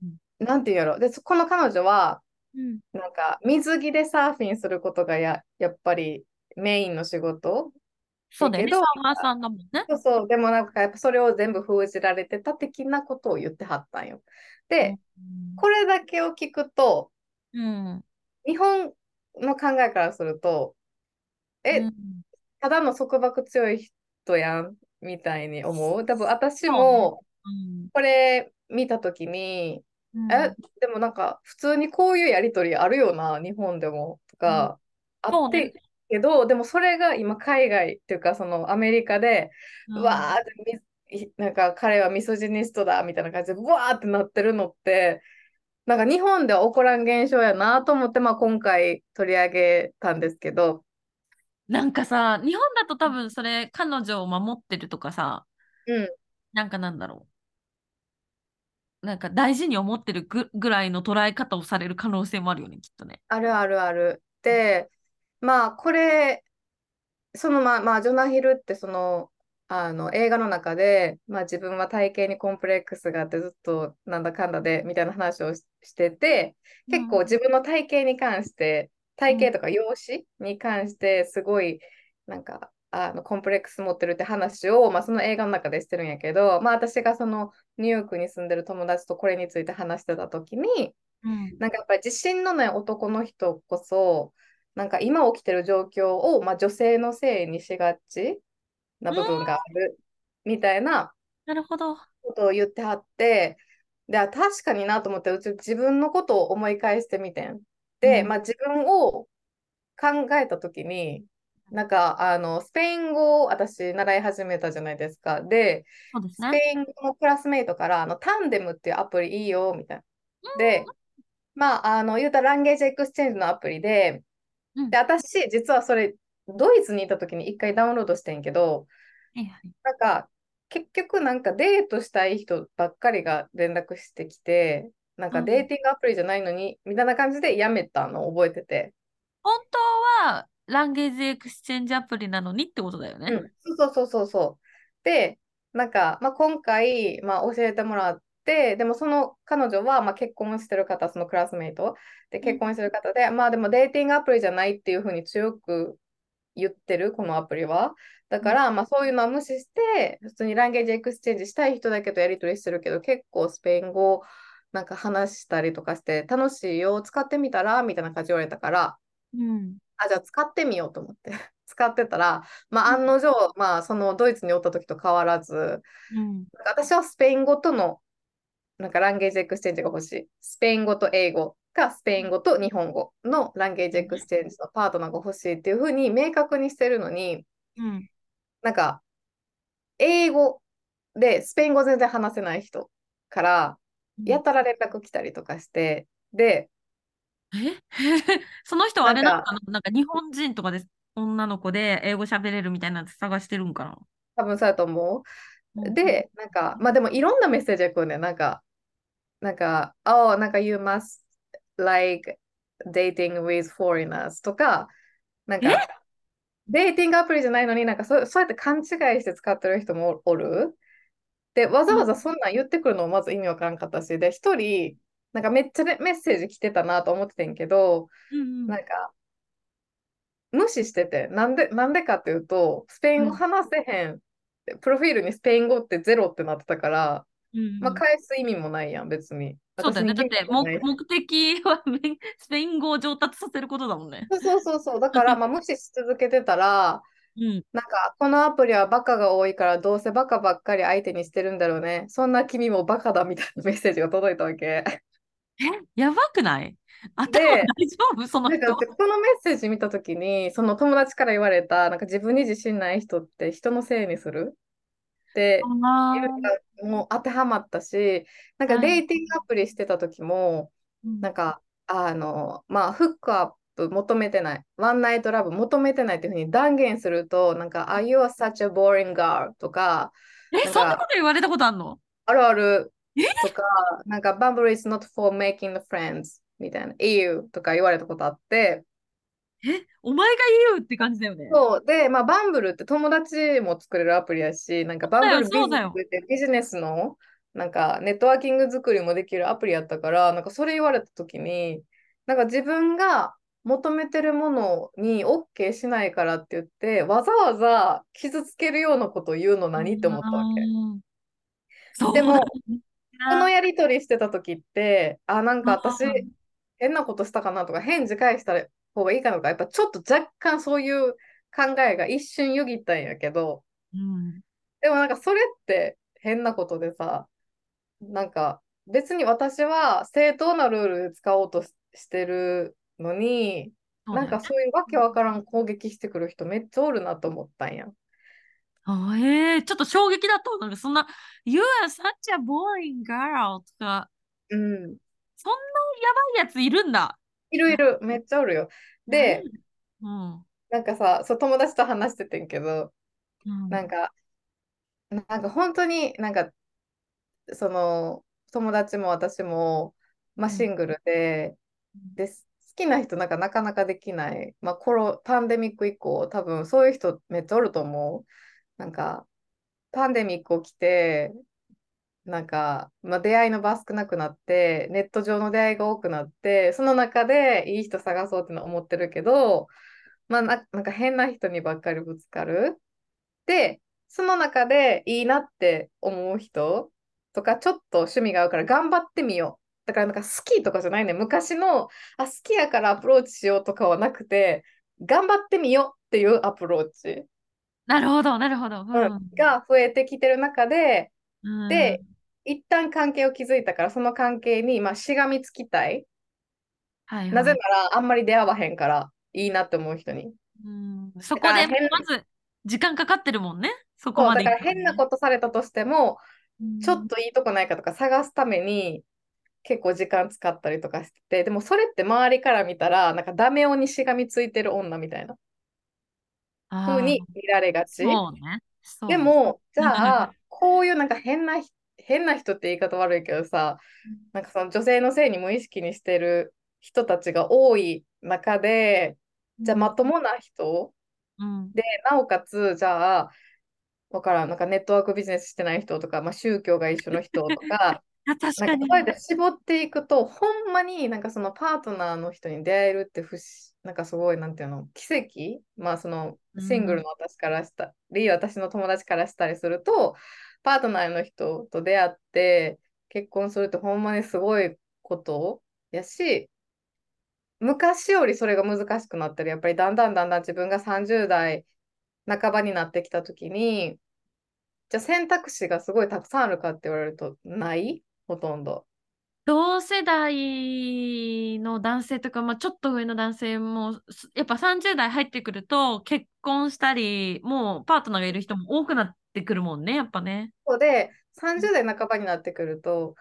うん、なんて言うやろ。で、そこの彼女は、うん。なんか水着でサーフィンすることがや、やっぱりメインの仕事そうだよね。サーファーさんだもんね。そうそう、でもなんかやっぱそれを全部封じられてた的なことを言ってはったんよ。で、これだけを聞くと、うん。日本の考えからすると、え、うんただの束縛強い人やんみたいに思う？多分私もうん。これ見たときに、うん。え、でもなんか普通にこういうやりとりあるよな、日本でもとか、あってけど、でもそれが今海外っていうかそのアメリカで、うわーってみなんか彼はミソジニストだみたいな感じで、うわーってなってるのって、なんか日本では起こらん現象やなと思って、まあ、今回取り上げたんですけど、なんかさ、日本だと多分それ彼女を守ってるとかさ、うん、なんかなんだろう。なんか大事に思ってるぐぐらいの捉え方をされる可能性もあるよね、きっとね。あるあるある。で、まあ、これ、そのまあ、まあ、ジョナヒルってその、あの映画の中で、まあ、自分は体型にコンプレックスがあってずっとなんだかんだでみたいな話をししてて結構自分の体型に関して体型とか容姿に関してすごいなんかあのコンプレックス持ってるって話を、まあ、その映画の中でしてるんやけど、まあ、私がそのニューヨークに住んでる友達とこれについて話してた時にうん。なんかやっぱり自信のない男の人こそなんか今起きてる状況を、まあ、女性のせいにしがちな部分があるみたいななるほど。ことを言ってはって、で、あ確かになと思って、うち自分のことを思い返してみてん。で、うんまあ自分を考えたときに、なんか、あの、スペイン語を私習い始めたじゃないですか。で、そうですね。スペイン語のクラスメイトから、あの、タンデムっていうアプリいいよ、みたいな。で、まあ、あの、言うたら language exchange のアプリで、うんで、私、実はそれ、ドイツにいた時に一回ダウンロードしてんけど、はいはいなんか、結局なんかデートしたい人ばっかりが連絡してきて、なんかうん dating アプリじゃないのに、みたいな感じでやめたのを覚えてて。本当は、 language exchange アプリなのにってことだよね。うん、そうそうそうそう。で、なんか、まあ、今回、まあ、教えてもらって、でもその彼女は、まあ、結婚してる方、そのクラスメイトで結婚してる方で、まあでも dating アプリじゃないっていうふうに強く言ってる、このアプリは。だから、まあそういうのは無視して、普通に language exchange したい人だけとやり取りしてるけど、結構スペイン語なんか話したりとかして、楽しいよ、使ってみたらみたいな感じで言われたから、うん。あ、じゃあ使ってみようと思って。[laughs] 使ってたら、まあ、うん案の定、まあ、そのドイツにおった時と変わらず、うん。私はスペイン語との、なんか language exchange が欲しい。スペイン語と英語か、スペイン語と日本語の language exchange のパートナーが欲しいっていうふうに明確にしてるのに、うん。なんか、英語でスペイン語全然話せない人から、やたら連絡来たりとかして、で、え？[laughs] その人はあれなの？かななんか日本人とかで女の子で英語喋れるみたいなの探してるんかな？多分そうやと思う。うん。で、なんか、まあでもいろんなメッセージが来るね。なんか、なんか、oh, なんか you must like dating with foreigners とか、なんか、デーティングアプリじゃないのになんかそう、そうやって勘違いして使ってる人もおる。で、わざわざそんなん言ってくるのもまず意味わからんかったし、で、一人、なんかめっちゃねメッセージ来てたなと思っててんけど、うんうんなんか、無視してて、なんで、なんでかっていうと、スペイン語話せへん、プロフィールにスペイン語ってゼロってなってたから、うんうんまあ、返す意味もないやん、別に。そうだよね。だって目的はスペイン語を上達させることだもんね。そうそうそうそう。だから、まあ、無視し続けてたら、うん。なんか、このアプリはバカが多いから、どうせバカばっかり相手にしてるんだろうね。そんな君もバカだみたいなメッセージが届いたわけ。え、やばくない？頭で大丈夫？その人なんか、。このメッセージ見たときに、その友達から言われた、なんか自分に自信ない人って人のせいにする？ってあいうのがもう当てはまったし、なんかはいデイティングアプリしてた時も、ーなんか、あの、まあ、フックアップ求めてない、ワンナイトラブ求めてないっていうふうに断言すると、なんか、Are you such a boring girl? とか、え、なんかそんなこと言われたことあんの？あるある。とか、なんか、Bumble is not for making friends みたいな、EU とか言われたことあって、え、お前が言うって感じだよね。そう。で、まあ、バンブルって友達も作れるアプリやし、なんかバンブルビジネスってビジネスの、なんかネットワーキング作りもできるアプリやったから、なんかそれ言われたときに、なんか自分が求めてるものに OK しないからって言って、わざわざ傷つけるようなことを言うの何？って思ったわけ。でもだこのやりとりしてたときって、あ、なんか私うん変なことしたかなとか、返事返した方がいいかなとか、やっぱちょっと若干そういう考えが一瞬よぎったんやけど、うん。でもなんかそれって変なことでさ、なんか別に私は正当なルールで使おうとししてるのに、なんかそういうわけわからん攻撃してくる人めっちゃおるなと思ったんや。あえー、ちょっと衝撃だったなんかそんな、You are such a boring girl とか、うん。そんなやばいやついるんだ。いるいる、めっちゃおるよ。で、うん、なんかさ、そう友達と話しててんけど、うん、なんか、なんか本当になんか、その友達も私も、まあ、うん。シングルで、で、好きな人なんかなかなかできない。まあ、コロ、パンデミック以降、多分そういう人めっちゃおると思う。なんか、パンデミック起きて、なんか、まあ、出会いの場少なくなって、ネット上の出会いが多くなって、その中でいい人探そうっての思ってるけど、まあ、な、なんか変な人にばっかりぶつかる。で、その中でいいなって思う人とか、ちょっと趣味が合うから頑張ってみよう。だからなんか好きとかじゃないね。昔の、あ、好きやからアプローチしようとかはなくて、頑張ってみようっていうアプローチ、なるほど、なるほど。うんうんが増えてきてる中で、うんで、一旦関係を築いたから、その関係に、まあ、しがみつきたい。はいはいなぜなら、あんまり出会わへんから、いいなって思う人に。うんそこでまず時間かかってるもんね。そこまでだから変なことされたとしても、とちょっといいとこないかとか探すために結構時間使ったりとかしてて、でもそれって周りから見たら、なんかダメ男にしがみついてる女みたいな風に見られがち。ね。そうでも、じうんゃあ、こういうなんか変なひ、変な人って言い方悪いけどさ、なんかその女性のせいに無意識にしてる人たちが多い中で、じゃあまともな人うん。で、なおかつ、じゃあ、わからん、なんかネットワークビジネスしてない人とか、まあ、宗教が一緒の人とか、あ確かになんか。そうやって絞っていくと、ほんまになんかそのパートナーの人に出会えるって不思なんかすごい、なんていうの、奇跡？まあそのシングルの私からしたり、私の友達からしたりすると、パートナーの人と出会って結婚するってほんまにすごいことやし、昔よりそれが難しくなってる。やっぱりだんだんだんだん自分が30代半ばになってきたときに、じゃあ選択肢がすごいたくさんあるかって言われるとないほとんど。同世代の男性とか、まあ、ちょっと上の男性も、すやっぱ30代入ってくると、結婚したり、もうパートナーがいる人も多くなってくるもんね、やっぱね。そうで、30代半ばになってくると、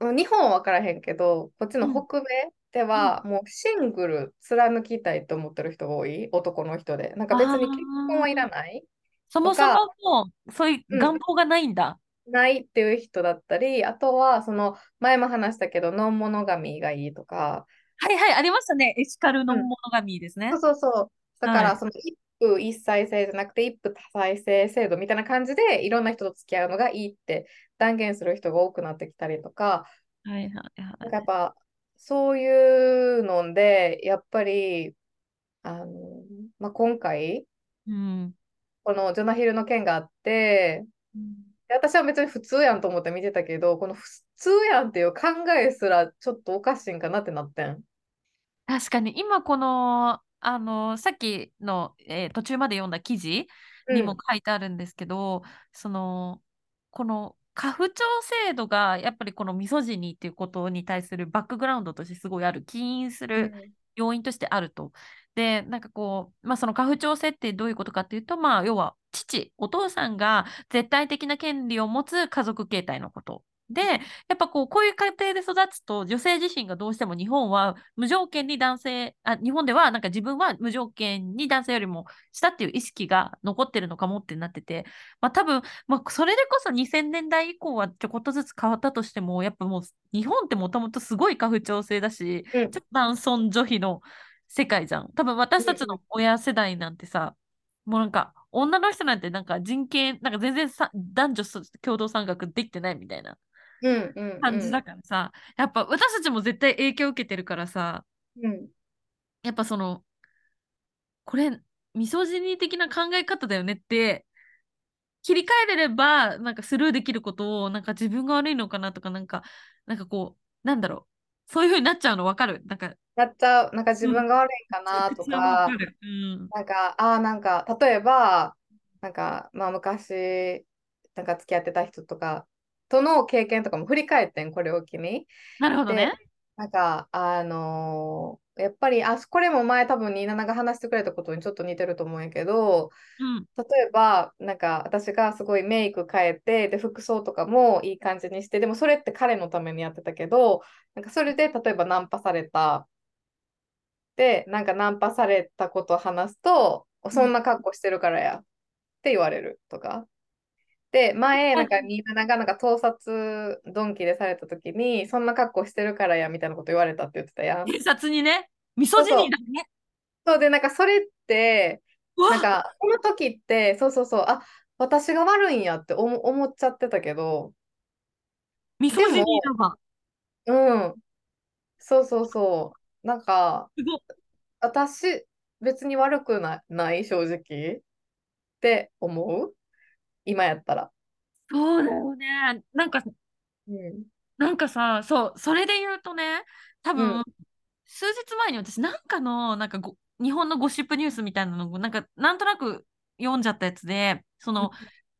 うん日本は分からへんけど、こっちの北米ではもうシングル貫きたいと思ってる人が多い、男の人で。なんか別に結婚はいらないそもそもともう、そういううん願望がないんだ。ないっていう人だったり、あとはその前も話したけど、ノンモノガミがいいとか、はいはい、ありましたね。エシカルのモノガミーですねそう。そうそう。だかはいらその一夫一妻制じゃなくて一夫多妻制制度みたいな感じでいろんな人と付き合うのがいいって断言する人が多くなってきたりとか、はいはいなんかやっぱそういうので、やっぱり、あの、まあ、今回、うん。このジョナヒルの件があって、で私は別に普通やんと思って見てたけど、この普通やんっていう考えすらちょっとおかしいんかなってなってん。確かに今この、あの、さっきの、えー途中まで読んだ記事にも書いてあるんですけど、その、この家父長制度がやっぱりこのミソジニーっていうことに対するバックグラウンドとしてすごいある、起因すうんる要因としてあると。で、なんかこう、まあその家父長制ってどういうことかっていうと、まあ要は父、お父さんが絶対的な権利を持つ家族形態のこと。で、やっぱこう、こういう家庭で育つと、女性自身がどうしても日本は無条件に男性、あ、日本ではなんか自分は無条件に男性よりも下っていう意識が残ってるのかもってなってて、まあ多分、まあそれでこそ2000年代以降はちょこっとずつ変わったとしても、やっぱもう日本ってもともとすごい家父長制だし、うんちょっと男尊女卑の世界じゃん。多分私たちの親世代なんてさ、もうなんか女の人なんてなんか人権、なんか全然さ男女共同参画できてないみたいなうんうん感じだからさ、やっぱ私たちも絶対影響を受けてるからさ、うん。やっぱその、これ、ミソジニー的な考え方だよねって、切り替えれれば、なんかスルーできることを、なんか自分が悪いのかなとか、なんか、なんかこう、なんだろう、そういう風になっちゃうの分かる。なんか、なっちゃう、なんか自分が悪いかなとか。うん。なんか、ああ、なんか、例えば、なんか、まあ昔、なんか付き合ってた人とかとの経験とかも振り返ってん、これを機に。なるほどね。なんか、あのーやっぱり、あ、これも前多分27が話してくれたことにちょっと似てると思うんやけど、うん。例えば、なんか私がすごいメイク変えて、で、服装とかもいい感じにして、でもそれって彼のためにやってたけど、なんかそれで例えばナンパされた。で、なんかナンパされたことを話すと、そんな格好してるからやって言われるとか。で、前、なんか27がなんか盗撮ドンキでされた時に、そんな格好してるからやみたいなこと言われたって言ってたやん。[laughs] 警察にね、ミソジニーだね。そうで、なんかそれって、なんか、この時って、そうそうそう、あ、私が悪いんやって思思っちゃってたけど、ミソジニーだわ。うん、そうそうそう、なんか。私、別に悪くなない、正直って思う？今やったら。そうだよね。なんか、うん。なんかさ、そう、それで言うとね、多う分、ん数日前に私、なんかの、なんかご、日本のゴシップニュースみたいなのを、なんか、なんとなく読んじゃったやつで、その、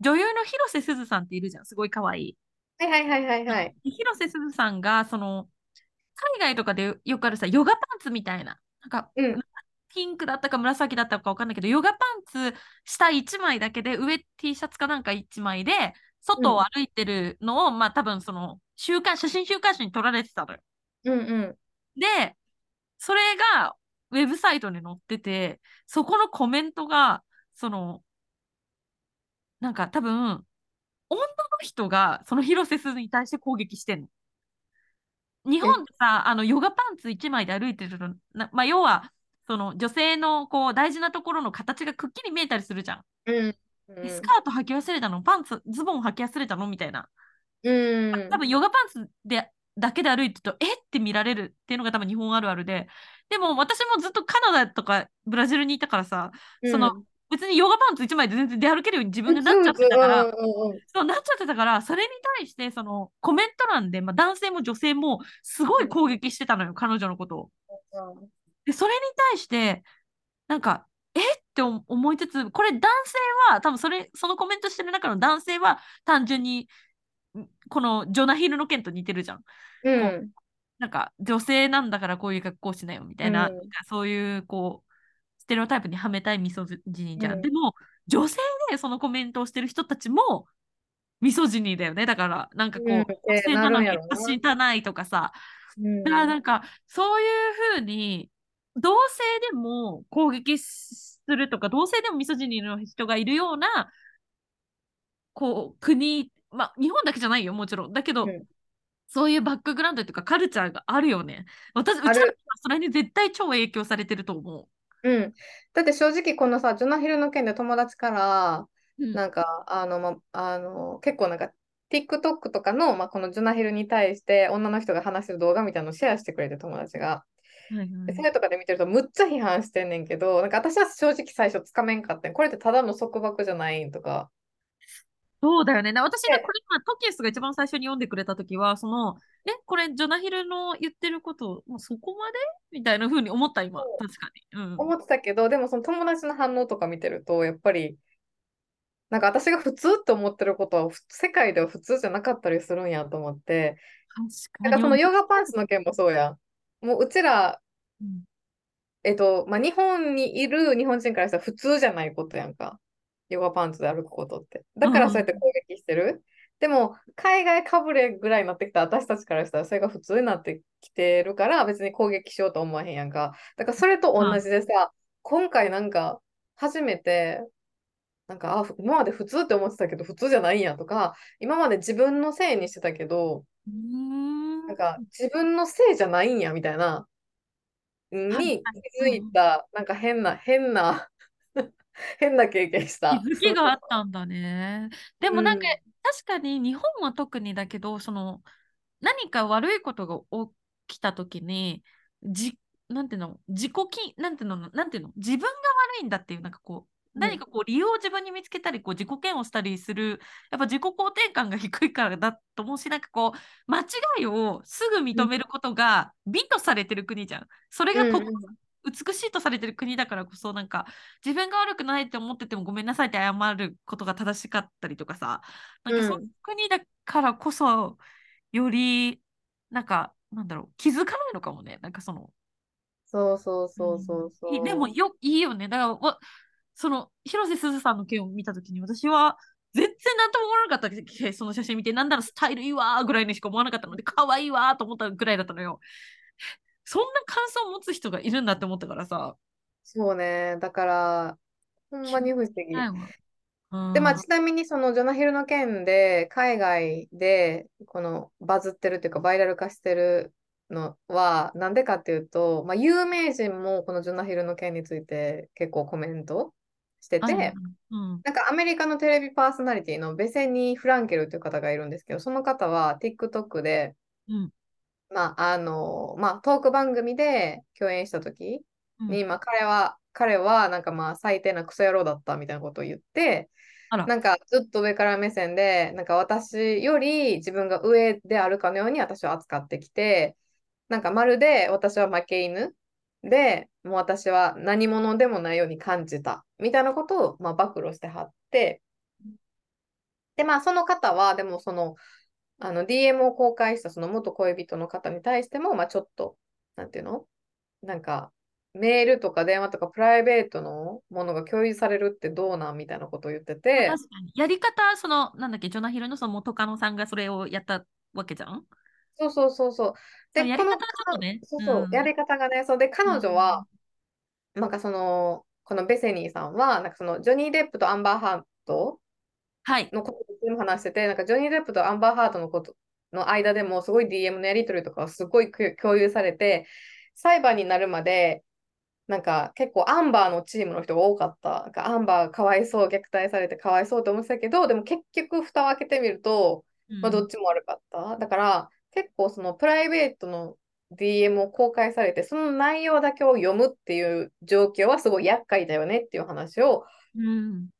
女優の広瀬すずさんっているじゃん。すごい可愛い。はいはいはいはいはい。広瀬すずさんが、その、海外とかでよくあるさ、ヨガパンツみたいな、なんか、うんピンクだったか紫だったかわかんないけど、ヨガパンツ下1枚だけで、上 T シャツかなんか1枚で、外を歩いてるのを、まあ多分その、週刊、写真週刊誌に撮られてたのよ。うんうん。で、それがウェブサイトに載ってて、そこのコメントが、その、なんか多分、女の人がその広瀬すずに対して攻撃してんの。日本さ、あの、ヨガパンツ1枚で歩いてるの、なまあ、要は、その女性のこう大事なところの形がくっきり見えたりするじゃん。うん。えスカート履き忘れたの？パンツ、ズボン履き忘れたの？みたいな。うん。多分ヨガパンツでだけで歩いてると、えって見られるっていうのが多分日本あるあるで。でも私もずっとカナダとかブラジルにいたからさ、その別にヨガパンツ1枚で全然出歩けるように自分がなっちゃってたから、そうなっちゃってたから、それに対してそのコメント欄で、まあ、男性も女性もすごい攻撃してたのよ、彼女のことを。うんで、それに対して、なんか、えって思思いつつ、これ男性は、多分それ、そのコメントしてる中の男性は、単純に、んこのジョナヒルの件と似てるじゃん。うんなんか、女性なんだからこういう格好しなよ、みたいな、うんそういう、こう、ステレオタイプにはめたいミソジニーじゃん。うんでも、女性でそのコメントをしてる人たちも、ミソジニーだよね。だから、なんかこう、うん女性なのにないとかさ、うんだからなんか、そういうふうに、同性でも攻撃するとか、同性でもミソジニーの人がいるような、こう、国、まあ、日本だけじゃないよ、もちろん。だけど、うんそういうバックグラウンドというか、カルチャーがあるよね。私、うちはそれに絶対超影響されてると思うん。だって正直このさ、ジョナヒルの件で友達から、うんなんか、あの、ま、あの、結構なんか、TikTok とかの、まあ、このジョナヒルに対して女の人が話してる動画みたいなのをシェアしてくれて友達が。はいはいでそれとかで見てるとむっちゃ批判してんねんけど、なんか私は正直最初つかめんかったん。これってただの束縛じゃないんとか。そうだよね。な私ね、でこれ今、トキエスが一番最初に読んでくれたときは、その、え、これ、ジョナヒルの言ってること、もうそこまでみたいな風に思った、今。確かに。うん。思ってたけど、でもその友達の反応とか見てると、やっぱり、なんか私が普通って思ってることはふ世界では普通じゃなかったりするんやと思って。なんかそのヨガパンツの件もそうやん。もううちら、うんえっと、まあ、日本にいる日本人からしたら普通じゃないことやんか。ヨガパンツで歩くことって。だからそうやって攻撃してる？でも、海外かぶれぐらいになってきた私たちからしたらそれが普通になってきてるから別に攻撃しようと思わへんやんか。だからそれと同じでさ、今回なんか初めて、なんか、あ、今まで普通って思ってたけど普通じゃないんやとか、今まで自分のせいにしてたけど。なんか自分のせいじゃないんやみたいな、に気づいた、なんか変な、変な、[laughs] 変な経験した。気づきがあったんだね。でもなんか、うん。確かに日本は特にだけど、その何か悪いことが起きたときに、じ、なんていうの、自己き、なんていうの、なんていうの、自分が悪いんだっていう、なんかこう、うん。何かこう理由を自分に見つけたり、こう自己嫌悪したりする、やっぱ自己肯定感が低いからだと思うし、なんかこう、間違いをすぐ認めることが美とされてる国じゃん。それがと、うんうん美しいとされてる国だからこそなんか自分が悪くないって思っててもごめんなさいって謝ることが正しかったりとかさなんかうん。その国だからこそよりなんかなんだろう気づかないのかもね。なんかそのそうそうそうそうそう。いでもよいいよね。だからわその広瀬すずさんの件を見た時に私は全然何とも思わなかったっけその写真見てなんだろうスタイルいいわーぐらいにしか思わなかったので可愛いわーと思ったぐらいだったのよそんな感想を持つ人がいるんだって思ったからさ。そうね。だから、ほんまに不思議。で、まあ、ちなみにそのジョナヒルの件で、海外でこのバズってるっていうか、バイラル化してるのは、なんでかっていうと、まあ、有名人もこのジョナヒルの件について結構コメントしてて、うん。なんかアメリカのテレビパーソナリティのベセニー・フランケルっていう方がいるんですけど、その方は TikTok で、うんまあ、あの、まあ、トーク番組で共演した時うん。に、まあ、彼は、彼は、なんかまあ、最低なクソ野郎だったみたいなことを言って、なんかずっと上から目線で、なんか私より自分が上であるかのように私を扱ってきて、なんかまるで私は負け犬で、もう私は何者でもないように感じたみたいなことを、まあ、暴露してはって、で、まあ、その方は、でもその、あの DM を公開したその元恋人の方に対しても、まあ、ちょっと、なんていうの？なんか、メールとか電話とかプライベートのものが共有されるってどうなんみたいなことを言ってて、確かに。やり方、その、なんだっけ、ジョナヒルのその元カノさんがそれをやったわけじゃん？そうそうそうそう。で、やり方はちょっとねそうそう、うんやり方がね、そうで、彼女は、なんかその、このベセニーさんは、なんかその、ジョニー・デップとアンバー・ハートはい。のことを全部話してて、なんかジョニー・デップとアンバー・ハートのことの間でも、すごい DM のやり取りとかをすごい共共有されて、裁判になるまで、なんか結構アンバーのチームの人が多かった。なんかアンバーかわいそう、虐待されてかわいそうと思ってたけど、でも結局蓋を開けてみると、まあ、どっちも悪かった。だから、結構そのプライベートの DM を公開されて、その内容だけを読むっていう状況はすごい厄介だよねっていう話をうん。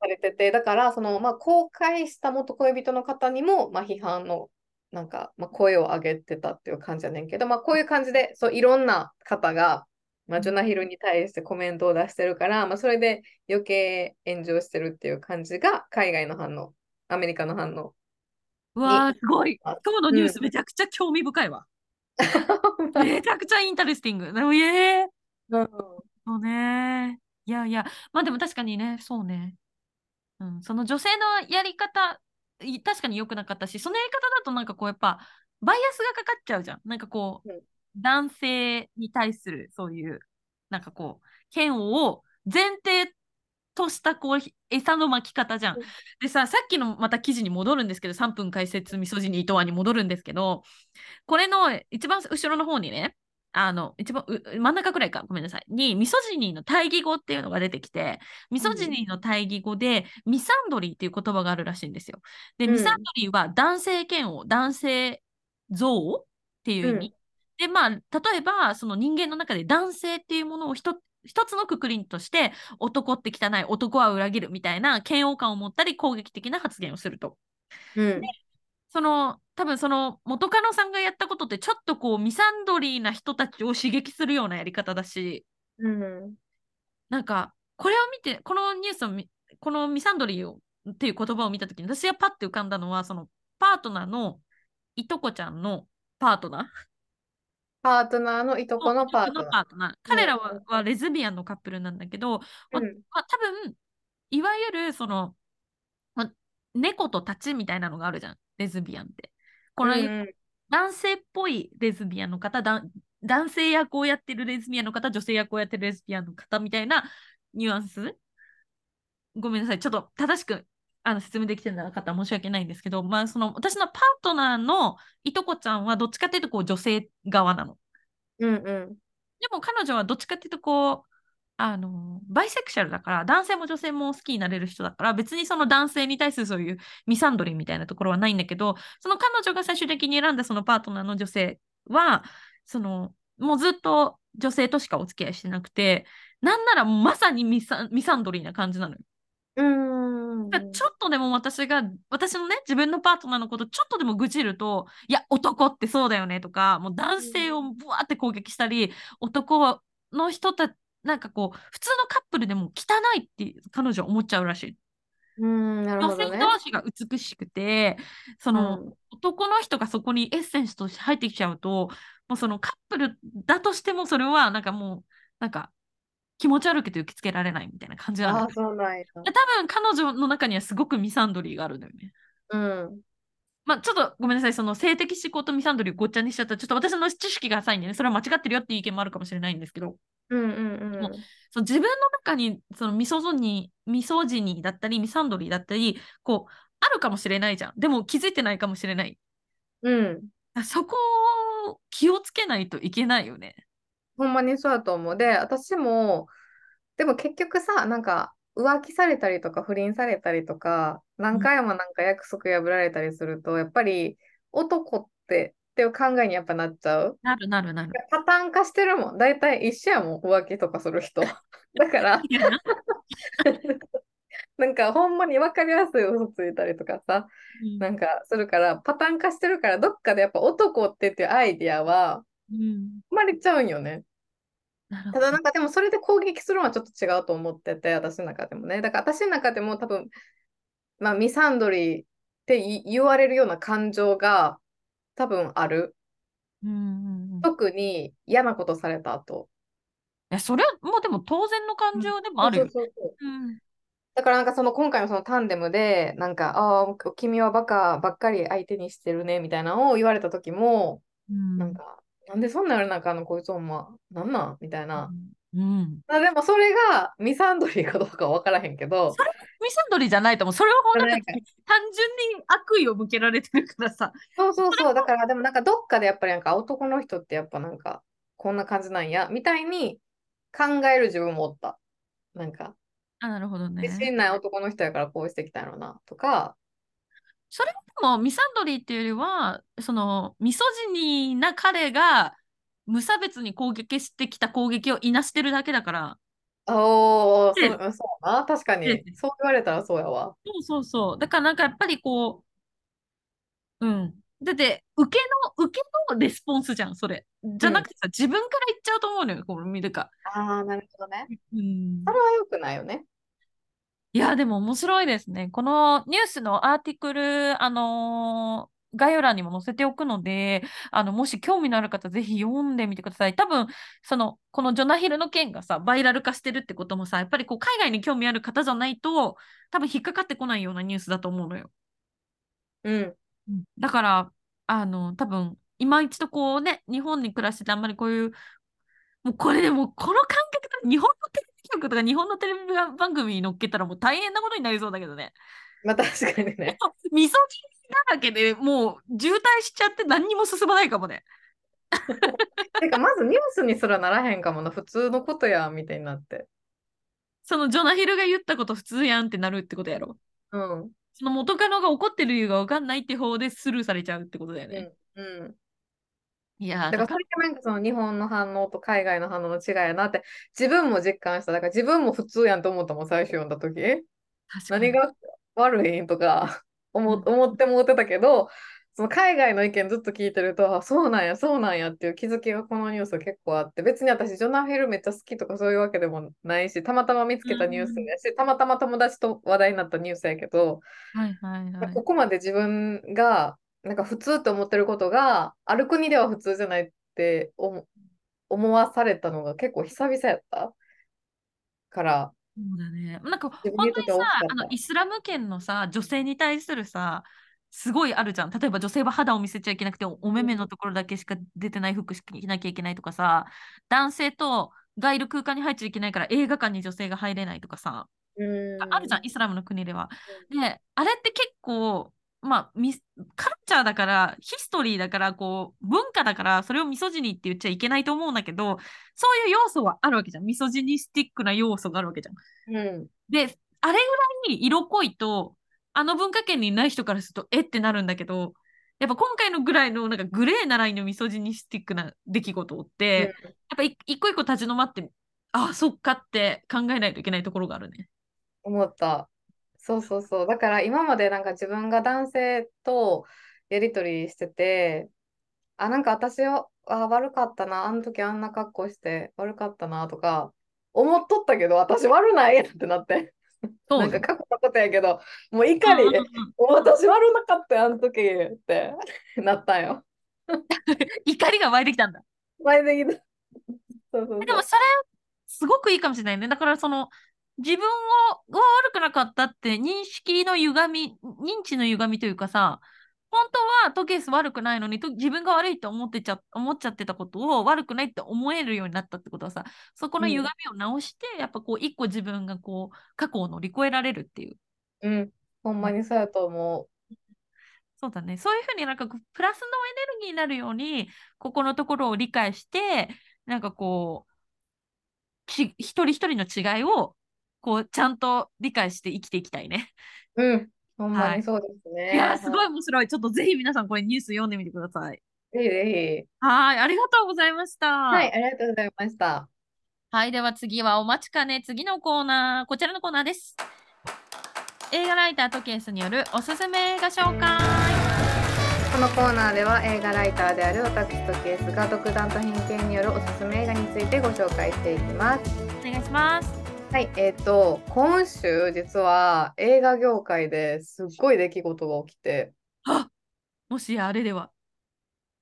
されてて、だから、その、まあ、公開した元恋人の方にも、まあ、批判の、なんか、まあ、声を上げてたっていう感じやねんけど、まあ、こういう感じで、そう、いろんな方が、まあ、ジョナヒルに対してコメントを出してるから、まあ、それで余計炎上してるっていう感じが、海外の反応、アメリカの反応。うわー、すごい。あ今日のニュースめちゃくちゃ興味深いわ。[laughs] めちゃくちゃ interesting。でも、ええうんそうね。いやいや、まあでも確かにね、そうね。うん、その女性のやり方、い確かに良くなかったし、そのやり方だとなんかこうやっぱ、バイアスがかかっちゃうじゃん。なんかこう、うん男性に対するそういう、なんかこう、嫌悪を前提としたこう、餌の巻き方じゃんうん。でさ、さっきのまた記事に戻るんですけど、3分解説ミソジニーとはに戻るんですけど、これの一番後ろの方にね、あの、一番う真ん中くらいか、ごめんなさい。に、ミソジニーの対義語っていうのが出てきて、ミソジニーの対義語で、ミサンドリーっていう言葉があるらしいんですよ。で、うんミサンドリーは男性嫌悪、男性像っていう意味。で、まあ、例えば、その人間の中で男性っていうものを一つ一つのくくりとして、男って汚い、男は裏切るみたいな嫌悪感を持ったり、攻撃的な発言をすると。うん。その多分その元カノさんがやったことってちょっとこうミサンドリーな人たちを刺激するようなやり方だしうん。なんかこれを見てこのニュースを見このミサンドリーをっていう言葉を見た時に私がパッて浮かんだのはそのパートナーのいとこちゃんのパートナー。パートナーのいとこのパートのナー。ナー。彼らは,、はレズビアンのカップルなんだけど、まうん。まあ、多分いわゆるその、まあ、猫と立ちみたいなのがあるじゃんレズビアンって。この、うん男性っぽいレズビアンの方、だ男性役をやってるレズビアンの方、女性役をやってるレズビアンの方みたいなニュアンス？ごめんなさい。ちょっと正しくあの説明できてなかったら申し訳ないんですけど、まあ、その私のパートナーのいとこちゃんはどっちかっていうとこう女性側なの。うんうん。でも彼女はどっちかっていうとこう、あの、バイセクシャルだから、男性も女性も好きになれる人だから、別にその男性に対するそういうミサンドリーみたいなところはないんだけど、その彼女が最終的に選んだそのパートナーの女性は、その、もうずっと女性としかお付き合いしてなくて、なんならまさにミサミサンドリーな感じなのよ。うん。ちょっとでも私が、私のね、自分のパートナーのことちょっとでも愚痴ると、いや、男ってそうだよねとか、もう男性をブワーって攻撃したり、男の人たなんかこう、普通のカップルでも汚いって彼女は思っちゃうらしい。うん、なるほ女性。同士が美しくて、その、うん男の人がそこにエッセンスとして入ってきちゃうと、もうそのカップルだとしてもそれはなんかもう、なんか気持ち悪くて受け付けられないみたいな感じなのよああ、そうなんや。で多分彼女の中にはすごくミサンドリーがあるんだよね。うん。まあ、ちょっとごめんなさい、その性的思考とミサンドリーをごっちゃにしちゃったら、ちょっと私の知識が浅いんでね、それは間違ってるよっていう意見もあるかもしれないんですけど、うんうんうん。その自分の中にそのミソゾニー、ミソジニーだったり、ミサンドリーだったり、こう、あるかもしれないじゃん。でも気づいてないかもしれない。うん。そこを気をつけないといけないよね。ほんまにそうだと思う。で、私も、でも結局さ、なんか浮気されたりとか不倫されたりとか、何回もなんか約束破られたりすると、やっぱり男ってっていう考えにやっぱなっちゃう。なるなるなる。パターン化してるもん。大体一緒やもん、浮気とかする人。[laughs] だから、な [laughs] なんかほんまに分かりやすい嘘ついたりとかさ、うんなんかするから、パターン化してるから、どっかでやっぱ男ってっていうアイディアはうん生まれちゃうんよね。ただなんかでもそれで攻撃するのはちょっと違うと思ってて、私の中でもね。だから私の中でも多分、まあミサンドリーってい言われるような感情が多分ある。うんうんうんい特に嫌なことされた後。や、それはもうでも当然の感情でもあるよ。そうそうそううんだからなんかその今回のそのタンデムで、なんか、ああ、君はバカばっかり相手にしてるねみたいなのを言われた時も、うんなんか、なんでそんなんやるなんかあのこいつほんま、なんなん？みたいな。うんあでもそれがミサンドリーかどうかは分からへんけど、ミサンドリーじゃないと思う。それはもうなん [laughs] 単純に悪意を向けられてるからさ。そうそうそう、だからでもなんかどっかでやっぱりなんか男の人ってやっぱなんかこんな感じなんやみたいに考える自分もおった。なんかあ、なるほどね。自信ない男の人やからこうしてきたのなとか、それでもミサンドリーっていうよりは、そのミソジニーな彼が無差別に攻撃してきた攻撃をいなしてるだけだから。おー、でそうそうな、確かにでそう言われたらそうやわ。そうそうそう。だからなんかやっぱりこう、うん。だって、受けの、受けのレスポンスじゃん、それ。じゃなくてさ、自分から言っちゃうと思うのよ、これ見るか。ああ、なるほどね。うんそれは良くないよね。いや、でも面白いですね。このニュースのアーティクル、あのー概要欄にも載せておくので、あの、もし興味のある方、ぜひ読んでみてください。多分、その、このジョナヒルの件がさ、バイラル化してるってこともさ、やっぱりこう、海外に興味ある方じゃないと、多分引っかかってこないようなニュースだと思うのよ。うん。だから、あの、多分、今一度こうね、日本に暮らしててあんまりこういう、もうこれでも、この感覚が日本のテレビ局とか日本のテレビ番組に乗っけたらもう大変なことになりそうだけどね。まあ確かにね。みそ汁だらけでもう渋滞しちゃって何にも進まないかもね。てか、まずニュースにすらならへんかもな、普通のことやん、みたいになって。そのジョナヒルが言ったこと普通やんってなるってことやろ。うん。その元カノが怒ってる理由が分かんないって方でスルーされちゃうってことだよね。うん。うん。いやー、だからそれがなんかその日本の反応と海外の反応の違いやなって自分も実感した。だから自分も普通やんと思ったもん、最初読んだ時。何が悪いんとか思うん思ってもってたけど、その海外の意見ずっと聞いてると、あそうなんや、そうなんやっていう気づきがこのニュース結構あって、別に私、ジョナ・フィルめっちゃ好きとかそういうわけでもないし、たまたま見つけたニュースやし、たまたま友達と話題になったニュースやけど、はいはいはい。ここまで自分がなんか普通って思ってることがある国では普通じゃないって思思わされたのが結構久々やったからそうだね。なんか本当にさあのイスラム圏のさ女性に対するさすごいあるじゃん。例えば女性は肌を見せちゃいけなくておお目目のところだけしか出てない服しか着なきゃいけないとかさ男性とがいる空間に入っちゃいけないから映画館に女性が入れないとかさあるじゃんイスラムの国では。であれって結構まあミスカルチャーだからヒストリーだからこう文化だからそれをミソジニーって言っちゃいけないと思うんだけどそういう要素はあるわけじゃん。ミソジニスティックな要素があるわけじゃん。うんで、あれぐらい色濃いと、あの文化圏にいない人からすると、えってなるんだけど、やっぱ今回のぐらいのなんかグレーなラインのミソジニスティックな出来事って、やっぱい一個一個立ち止まって、ああ、そっかって考えないといけないところがあるね。思ったそうそうそうだから今までなんか自分が男性とやり取りしててあなんか私はあ悪かったなあの時あんな格好して悪かったなとか思っとったけど私悪ないってなってそうなんか過去のことやけどもう怒り私悪なかったよ、あの時ってなったんよ。怒りが湧いてきたんだ。[laughs] 前できた。そうそうそうでもそれ、すごくいいかもしれないね。だからその、自分をが悪くなかったって認識の歪み、認知の歪みというかさ、本当はトケース悪くないのにと自分が悪いって思ってちゃ思っちゃってたことを悪くないって思えるようになったってことはさそこの歪みを直して、やっぱこう一個自分がこう過去を乗り越えられるっていう。うん、ほんまにそうやと思そうだね。そういうふうになんかプラスのエネルギーになるようにここのところを理解してなんかこうち一人一人の違いをこうちゃんと理解して生きていきたいね。う。うん、ほんまにそうですね。いやーすごはい面白い。ちょっとぜひ皆さんこれニュース読んでみてください。い。ぜひぜひ。はい、ありがとうございました。はい、ありがとうございました。はい、では次はお待ちかね、次のコーナー、こちらのコーナーです。映画ライターとケースによるおすすめ映画紹介。このコーナーでは映画ライターである私とケースが独断と偏見によるおすすめ映画についてご紹介していきます。お願いします。はい、えっ、と、今週実は映画業界ですっごい出来事が起きて、あもしやあれでは。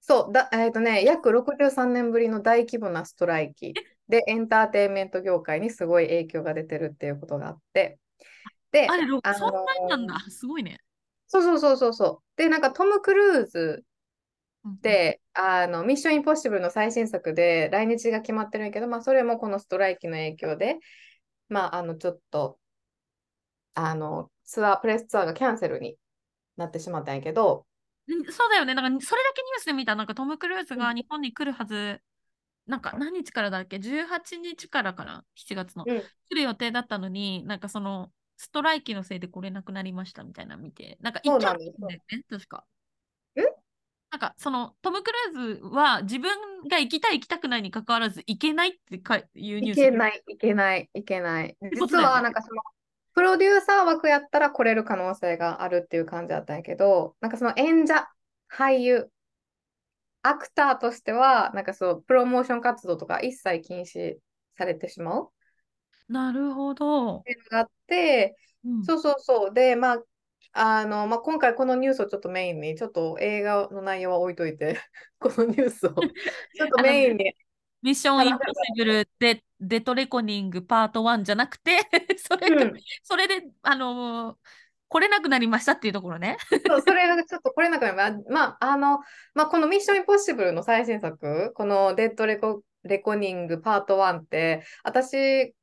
そう、だ、えっ、とね、約63年ぶりの大規模なストライキで、エンターテインメント業界にすごい影響が出てるっていうことがあって、で、あれ、ろあそんなになんのだ。すごいね。そうそうそうそうそう。で、なんかトム・クルーズうんで、あの、ミッション・インポッシブルの最新作で来日が決まってるんやけど、まあ、それもこのストライキの影響で、まあ、あの、ちょっと、あの、ツアー、プレスツアーがキャンセルになってしまったんやけど、うんそうだよね。なんかそれだけニュースで見た。なんかトム・クルーズうんが日本に来るはず。なんか何日からだっけ ?18 日からかな ?7 月の。うん、来る予定だったのに、なんかそのストライキのせいで来れなくなりましたみたいなの見て、なんか行っちゃうんだよね、確か。えなんかそのトム・クルーズは自分が行きたい行きたくないに関わらず行けないってかいうニュース。いけない、いけない、いけない。実は、なんかその、プロデューサー枠やったら来れる可能性があるっていう感じだったんやけど、なんかその演者、俳優、アクターとしては、なんかそう、プロモーション活動とか一切禁止されてしまうなるほどっ。ていうのがあって、うんそうそうそう。で、まあ、あの、まあ、今回このニュースをちょっとメインに、ちょっと映画の内容は置いといて、[laughs] このニュースを [laughs] ちょっとメインに、ミッション・インポッシブルでデトレコニングパート1じゃなくて、[laughs] それが、うん、それで、あのー来れなくなりましたっていうところね。そう、それがちょっと来れなくなりままあ、あの、まあ、このミッションインポッシブルの最新作、このデッドレコ、レコニングパート1って、私、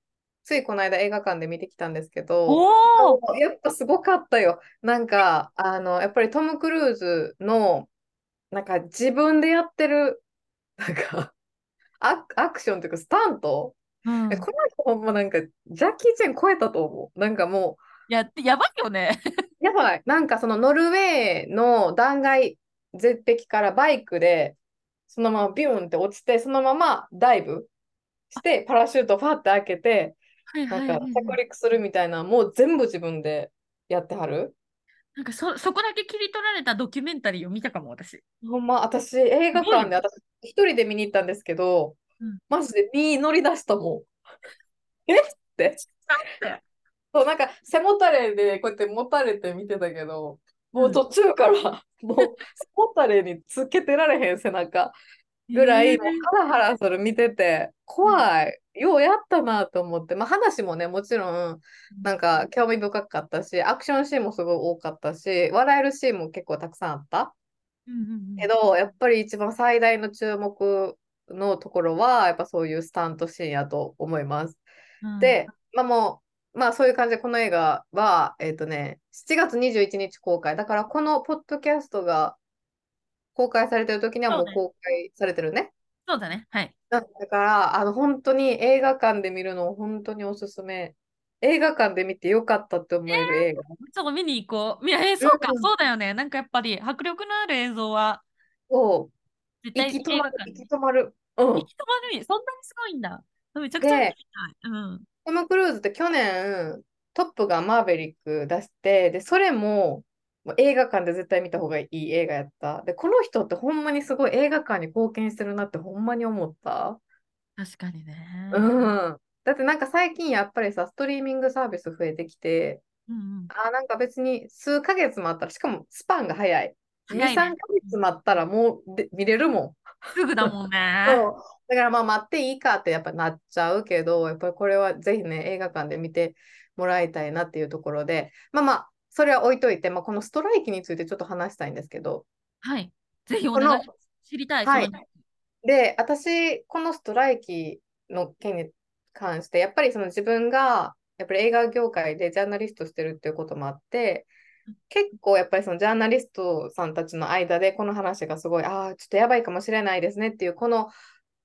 ついこの間映画館で見てきたんですけど、やっぱすごかったよ。なんか、あの、やっぱりトム・クルーズの、なんか自分でやってるなんかアアクションというかスタント、うんえこの人ほんまなんかジャッキー・チェン超えたと思う。なんかもいや、やばいよね。う、やばい。なんかそのノルウェーの断崖絶壁からバイクで、そのままビューンって落ちて、そのままダイブして、パラシュートファって開けて、はいなんか着陸するみたいな、もう全部自分でやってはる？なんかそ、そこだけ切り取られたドキュメンタリーを見たかも、私。ほんま、私、映画館で、す私、一人で見に行ったんですけど、うんマジで身乗り出したもん。[laughs] え？って。そう、なんか背もたれでこうやって持たれて見てたけど、もう途中から、もう背もたれにつけてられへん背中ぐらい、ハラハラする見てて、怖い。ようやったなと思って、まあ話もね、もちろん、なんか興味深かったし、アクションシーンもすごい多かったし、笑えるシーンも結構たくさんあった。うんうんうんけど、やっぱり一番最大の注目のところは、やっぱそういうスタントシーンやと思います。うんで、まあもう、まあそういう感じで、この映画は、えっとね、7月21日公開。だから、このポッドキャストが公開されてる時にはもう公開されてるね。そうだね。はい。だから、あの、本当に映画館で見るのを本当におすすめ。映画館で見てよかったって思える映画。ちょっと見に行こう。いや、えーそうか、うんそうだよね。なんかやっぱり迫力のある映像はそう、絶対息止まる、映画館で。息止まる。うん。息止まるに、そんなにすごいんだ。めちゃくちゃ見たい。うん。トム・クルーズって去年、トップがマーベリック出して、で、それも、もう映画館で絶対見た方がいい映画やった。で、この人ってほんまにすごい映画館に貢献してるなってほんまに思った。確かにね。うん。だってなんか最近やっぱりさ、ストリーミングサービス増えてきて、うんうん。あーなんか別に数ヶ月待ったら、しかもスパンが早い。2、早いね3ヶ月待ったらもうで見れるもん。すぐだもんね。[laughs] そうだからまあ待っていいかってやっぱなっちゃうけど、やっぱりこれはぜひね、映画館で見てもらいたいなっていうところで、まあまあ、それは置いといて、まあ、このストライキについてちょっと話したいんですけど、はい。ぜひおこの願い。知りたい。はいで、私、このストライキの件に関して、やっぱりその自分が、やっぱり映画業界でジャーナリストしてるっていうこともあって、結構やっぱりそのジャーナリストさんたちの間でこの話がすごい、ああ、ちょっとやばいかもしれないですねっていう、この、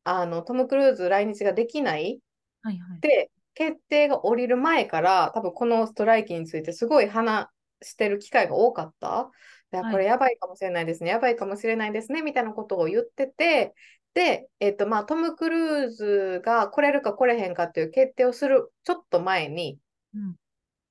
あの、トム・クルーズ来日ができないはいはい。で、決定が下りる前から、多分このストライキについてすごい話してる機会が多かった？いやはい。これやばいかもしれないですね、やばいかもしれないですね、みたいなことを言ってて、で、えっと、まあ、トム・クルーズが来れるか来れへんかっていう決定をするちょっと前に、うん。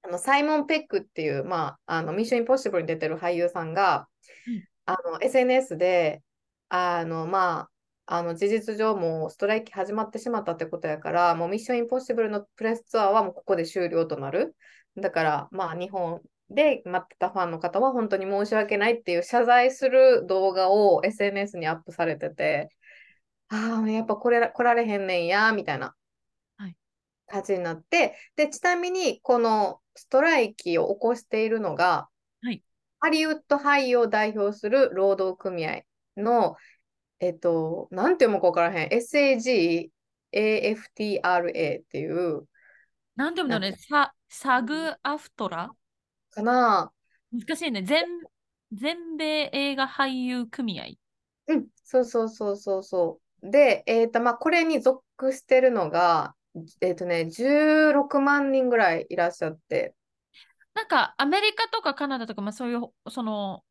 あのサイモン・ペックっていう、まあ、あのミッション・インポッシブルに出てる俳優さんが、うん。あの SNS で、あの、まあ、あの事実上もうストライキ始まってしまったってことやから、もうミッション・インポッシブルのプレスツアーはもうここで終了となる。だから、まあ、日本で待ってたファンの方は本当に申し訳ないっていう謝罪する動画を SNS にアップされてて、ああ、やっぱこれ来られへんねんや、みたいなはい。感じになって、で、ちなみに、このストライキを起こしているのが、はい。ハリウッド俳優を代表する労働組合の、えっと、なんて読むか分からへん、SAG-AFTRA っていう、なんて読むんだろうね。ササグアフトラ？かな、難しいね。全全米映画俳優組合。うん、そうそうそうそうそう。で、えっと、まあ、これに属してるのが、えっとね、16万人ぐらいいらっしゃって、なんかアメリカとかカナダとか、まあ、そういうその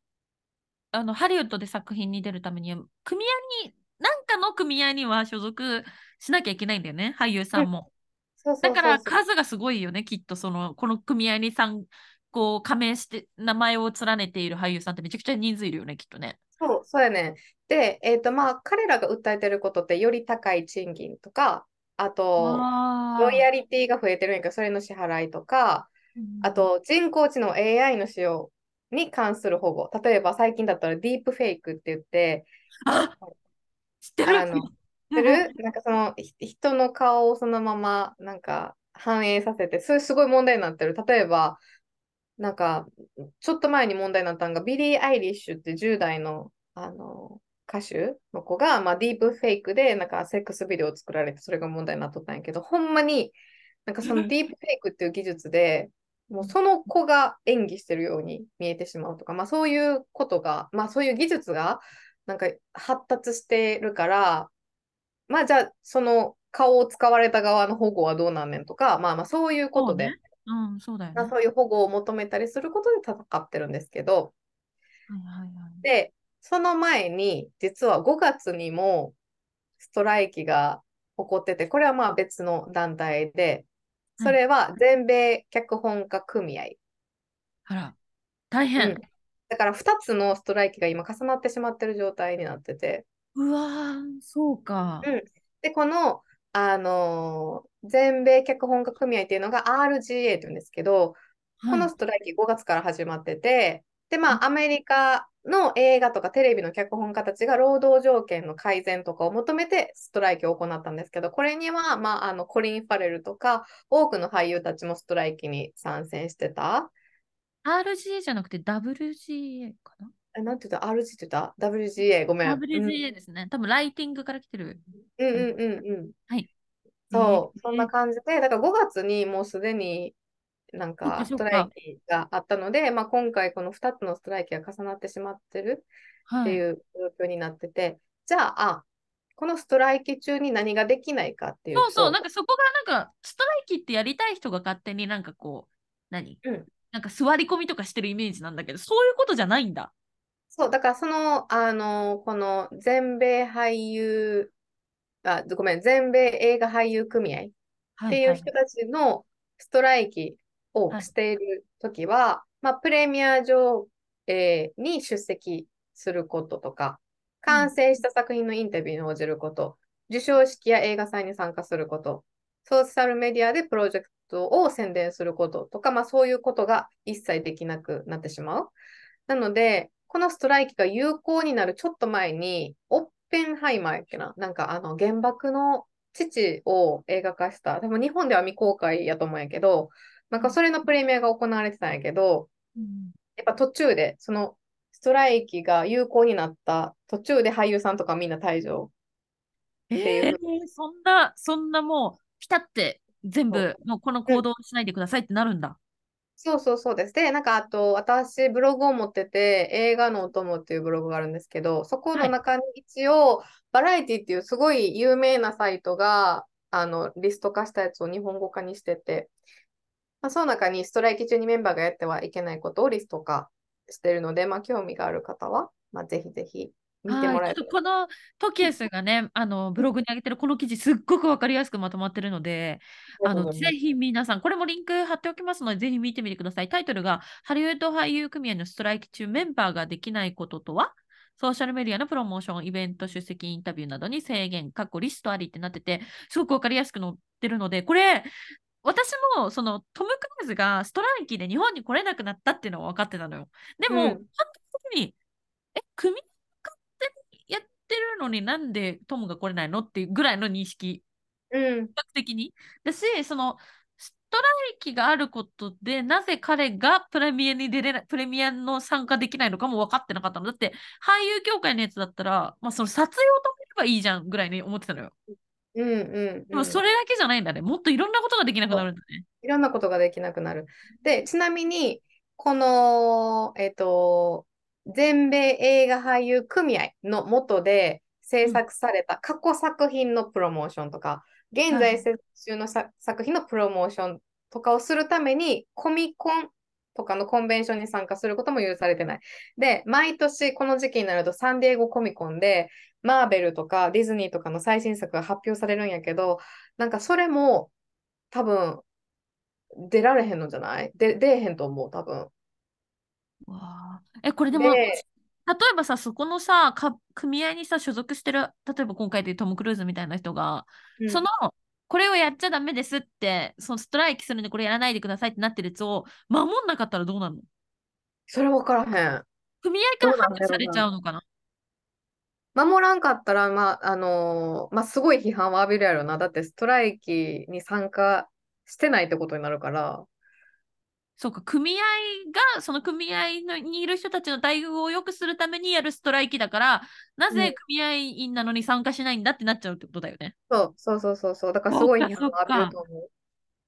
あのハリウッドで作品に出るためには組合になんかの組合には所属しなきゃいけないんだよね俳優さんも。そうそうだから数がすごいよねきっとそのこの組合に参こう加盟して名前を連ねている俳優さんってめちゃくちゃ人数いるよねきっとね。そう、そうやね。で、えっと、まあ、彼らが訴えてることって、より高い賃金とか、あと、あロイヤリティが増えてるんやけど、それの支払いとか、あと、人工知能 AI の使用に関する保護。例えば、最近だったらディープフェイクって言って、あ知ってるあの、なんかそのひ人の顔をそのままなんか反映させて、それすごい問題になってる。例えば、なんかちょっと前に問題になったのが、ビリー・アイリッシュって10代のあの歌手の子が、まあ、ディープフェイクでなんかセックスビデオを作られて、それが問題になっとったんやけど、ほんまになんかそのディープフェイクっていう技術で、もうその子が演技してるように見えてしまうとか、まあそういうことが、まあそういう技術がなんか発達してるから、まあじゃあ、その顔を使われた側の保護はどうなんねんとか、まあまあそういうことで、ね。うん、そうだよね。まあ、そういう保護を求めたりすることで戦ってるんですけど、はいはいはい。で、その前に、実は5月にもストライキが起こってて、これはまあ別の団体で、それは全米脚本家組合。あら、大うん変。だから2つのストライキが今重なってしまってる状態になってて、うわー、そうか。うんで、この、あのー全米脚本家組合っていうのが RGA って言うんですけど、こはい。のストライキ5月から始まってて、で、まうん。あ、アメリカの映画とかテレビの脚本家たちが労働条件の改善とかを求めてストライキを行ったんですけど、これには、まあ、あのコリン・ファレルとか、多くの俳優たちもストライキに参戦してた。RGA じゃなくて WGA かな？えなんて言った ?RG って言った ?WGA、ごめん。うん ?WGA ですね。多分ライティングから来てる。うんうんうんうん。はい。そう、えーそんな感じで、だから5月にもうすでになんかストライキがあったので、まあ、今回この2つのストライキが重なってしまってるっはい。ていう状況になってて、じゃあ、あ、このストライキ中に何ができないかっていうそうそう、と、なんかそこがなんか、ストライキってやりたい人が勝手になんかこう、何？うんなんか座り込みとかしてるイメージなんだけど、そういうことじゃないんだ。そう、だからその、あの、この全米俳優、あ、ごめん、全米映画俳優組合っていう人たちのストライキをはいしているときは、まあ、プレミア上映に出席することとか、完成した作品のインタビューに応じること、授賞式や映画祭に参加すること、ソーシャルメディアでプロジェクトを宣伝することとか、まあ、そういうことが一切できなくなってしまう。なので、このストライキが有効になるちょっと前に、オッペンハイマーやっけな、なんかあの原爆の父を映画化した、多分日本では未公開やと思うんやけど、なんかそれのプレミアが行われてたんやけど、うんやっぱ途中で、そのストライキが有効になった途中で俳優さんとかみんな退場。えっていうー、そんな、そんなもう、ピタって全部、もうこの行動をしないでくださいってなるんだ。そうそうそうです。で、なんかあと、私、ブログを持ってて、映画のお供っていうブログがあるんですけど、そこの中に一応、バラエティっていうすごい有名なサイトが、あの、リスト化したやつを日本語化にしてて、まあ、その中にストライキ中にメンバーがやってはいけないことをリスト化してるので、まあ、興味がある方は、まあ、ぜひぜひ見てもらはい、えるちょっとこのトキエスがね、あのブログに上げてるこの記事、すっごくわかりやすくまとまってるので、あのぜひ皆さん、これもリンク貼っておきますので、ぜひ見てみてください。タイトルが、ハリウッド俳優組合のストライキ中、メンバーができないこととは？ソーシャルメディアのプロモーション、イベント出席、インタビューなどに制限、過去リストありってなってて、すごくわかりやすく載ってるので、これ、私もそのトム・クルーズがストライキで日本に来れなくなったっていうのは分かってたのよ。でも、うん。本当に、え、組ってるのになんでトムが来れないのっていうぐらいの認識、うん、比較的に。だし、その、ストライキがあることで、なぜ彼がプレミアに出れない、プレミアの参加できないのかも分かってなかったの。だって、俳優協会のやつだったら、まあ、その撮影を止めればいいじゃんぐらいに思ってたのよ。うん、うん。でも、それだけじゃないんだね。もっといろんなことができなくなるんだね。いろんなことができなくなる。で、ちなみに、この、えっと、全米映画俳優組合の下で制作された過去作品のプロモーションとか、現はい在制作中のさ作品のプロモーションとかをするために、コミコンとかのコンベンションに参加することも許されてない。で、毎年この時期になるとサンディエゴコミコンで、マーベルとかディズニーとかの最新作が発表されるんやけど、なんかそれも多分出られへんのじゃない？で出えへんと思う、多分。わあえ、これでも、で例えばさ、そこのさ、か組合にさ、所属してる、例えば今回でトム・クルーズみたいな人が、うんその、これをやっちゃダメですって、そのストライキするんでこれやらないでくださいってなってるやつを守んなかったらどうなるの？それ分からへん。組合からどうされちゃうのかな？守らんかったら、まあ、あのーまあ、すごい批判は浴びるやろな。だってストライキに参加してないってことになるから。そうか、組合が、その組合のにいる人たちの待遇を良くするためにやるストライキだから、なうんぜ組合員なのに参加しないんだってなっちゃうってことだよね。そうそうそうそうそう。だからすごい批判そっかを浴びると思う。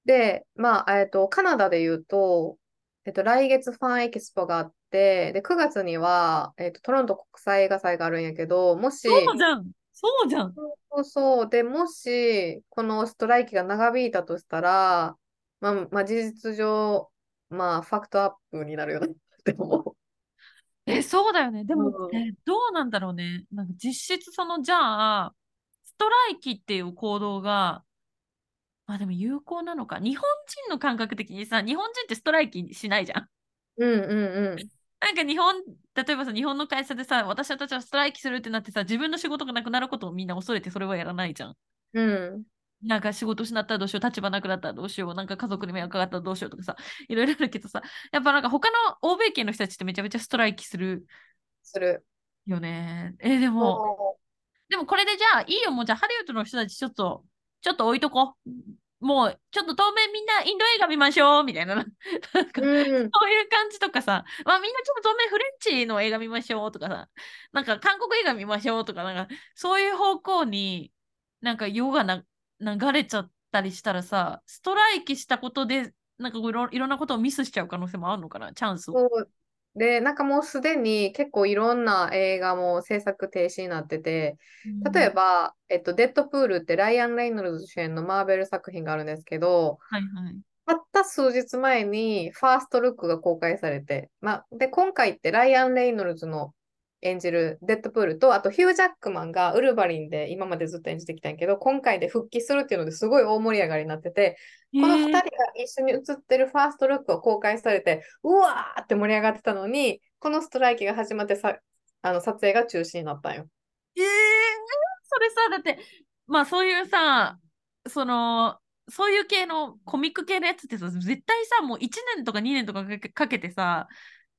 で、まあ、えっと、カナダで言うと、えっと、来月ファンエキスポがあって、で、9月には、えっと、トロント国際映画祭があるんやけど、もし、そうじゃん。そうじゃん。そうそう。で、もし、このストライキが長引いたとしたら、まあ、まあ、事実上、まあ、ファクトアップになるよねって思う。え、そうだよね。でも、うんえどうなんだろうね。なんか実質その、じゃあ、ストライキっていう行動が、まあでも有効なのか。日本人の感覚的にさ、日本人ってストライキしないじゃん。うんうんうん。なんか日本、例えばさ、日本の会社でさ、私たちはストライキするってなってさ、自分の仕事がなくなることをみんな恐れてそれはやらないじゃん。うん。なんか仕事失ったらどうしよう、立場なくなったらどうしよう、なんか家族に迷惑かかったらどうしようとかさ、いろいろあるけどさ、やっぱなんか他の欧米系の人たちってめちゃめちゃストライキするする。よね。え、でも、そでもこれでじゃあ、いいよ、もうじゃあハリウッドの人たちちょっと、ちょっと置いとこう。もう、ちょっと当面みんなインド映画見ましょう、みたいな。なんかう。うん。そういう感じとかさ、まあみんなちょっと当面フレンチの映画見ましょうとかさ、なんか韓国映画見ましょうとか、なんかそういう方向になんか世がな流れちゃったりしたらさ、ストライキしたことで、なんかいろいろんなことをミスしちゃう可能性もあるのかな、チャンスを。で、なんかもうすでに結構いろんな映画も制作停止になってて、例えば、ば、えっと、デッドプールってライアン・レイノルズ主演のマーベル作品があるんですけど、はいはい。たった数日前にファーストルックが公開されて、まあ、で、今回ってライアン・レイノルズの演じるデッドプールと、あとヒュー・ジャックマンがウルヴァリンで今までずっと演じてきたんやけど、今回で復帰するっていうのですごい大盛り上がりになってて、この2人が一緒に写ってるファーストルックを公開されて、うわーって盛り上がってたのに、このストライキが始まってさ、あの撮影が中止になったんよ。えー、それさ、だって、まあそういうさ、その、そういう系のコミック系のやつってさ、絶対さ、もう1年とか2年とかかけてさ、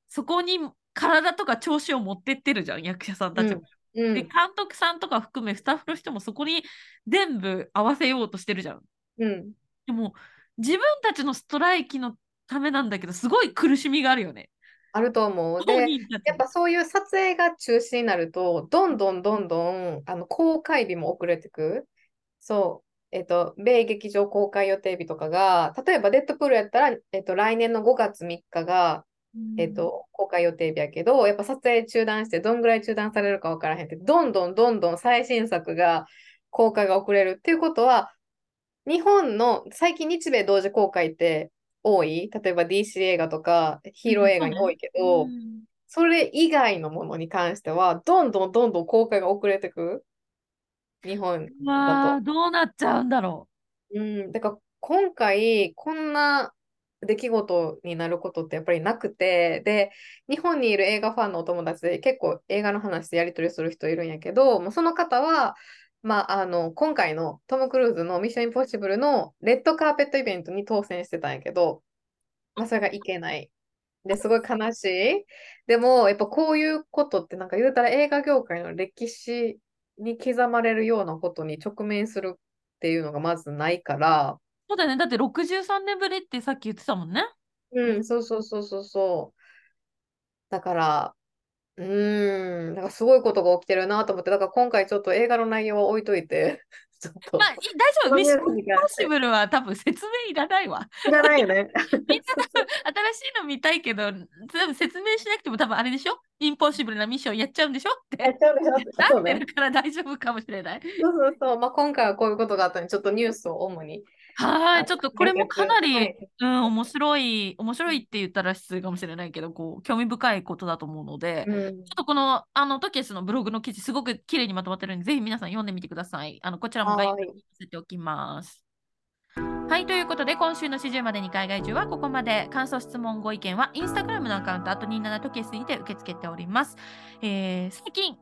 そこに体とか調子を持ってってるじゃん、役者さんたちも。で、うん監督さんとか含め、スタッフの人もそこに全部合わせようとしてるじゃん。うん。でも、自分たちのストライキのためなんだけど、すごい苦しみがあるよね。あると思う。当で、やっぱそういう撮影が中止になると、どんどんどんどんあの公開日も遅れてく。そう。えっと、米劇場公開予定日とかが、例えばデッドプールやったら、えっと、来年の5月3日が、えっと、公開予定日やけど、やっぱ撮影中断して、どんぐらい中断されるか分からへんって、どんどんどんどん最新作が公開が遅れるっていうことは、日本の最近日米同時公開って多い？例えば DC 映画とかヒーロー映画に多いけど、うん。それ以外のものに関しては、どんどんどんどん公開が遅れてく？日本まあ、だと。どうなっちゃうんだろうん、だから今回、こんな出来事になることってやっぱりなくて、で、日本にいる映画ファンのお友達で結構映画の話でやり取りする人いるんやけど、もうその方は、まあ、あの、今回のトム・クルーズのミッション・インポッシブルのレッドカーペットイベントに当選してたんやけど、まあ、それがいけない。で、すごい悲しい。でも、やっぱこういうことって、なんか言うたら映画業界の歴史に刻まれるようなことに直面するっていうのがまずないから、そうだよね。だって63年ぶりってさっき言ってたもんね。うん、そうそうそうそうそう。だから、うーん、なんかすごいことが起きてるなと思って、だから今回ちょっと映画の内容は置いといて、[laughs] ちょっと。まあ、い大丈夫。ミッションインポッシブルは多分説明いらないわ。いらないよね。みんな多分新しいの見たいけど、多分説明しなくても多分あれでしょ？インポッシブルなミッションやっちゃうんでしょっやってちゃうでしょなそうね。[laughs] ってるから大丈夫かもしれない。そうそうそう。まあ、今回はこういうことがあったので、ちょっとニュースを主に。はい、ちょっとこれもかなり、はいうん、面白い、面白いって言ったら失礼かもしれないけど、こう、興味深いことだと思うので、うんちょっとこの、あの、トキエスのブログの記事、すごく綺麗にまとまってるんで、ぜひ皆さん読んでみてください。あの、こちらも概要欄に載せておきます。はい、ということで、今週の始終までに海外中はここまで。感想、質問、ご意見は、インスタグラムのアカウント、あと27トキエスにて受け付けております。えー、最近、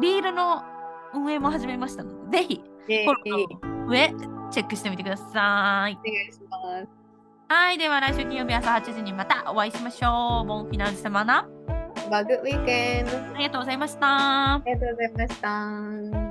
リールの運営も始めましたので、ぜひ、フォローの上、チェックしてみてください。お願いします。はい、では来週金曜日朝8時にまたお会いしましょう。ボンフィナンシェ様な。バグウィーケンド。ありがとうございました。ありがとうございました。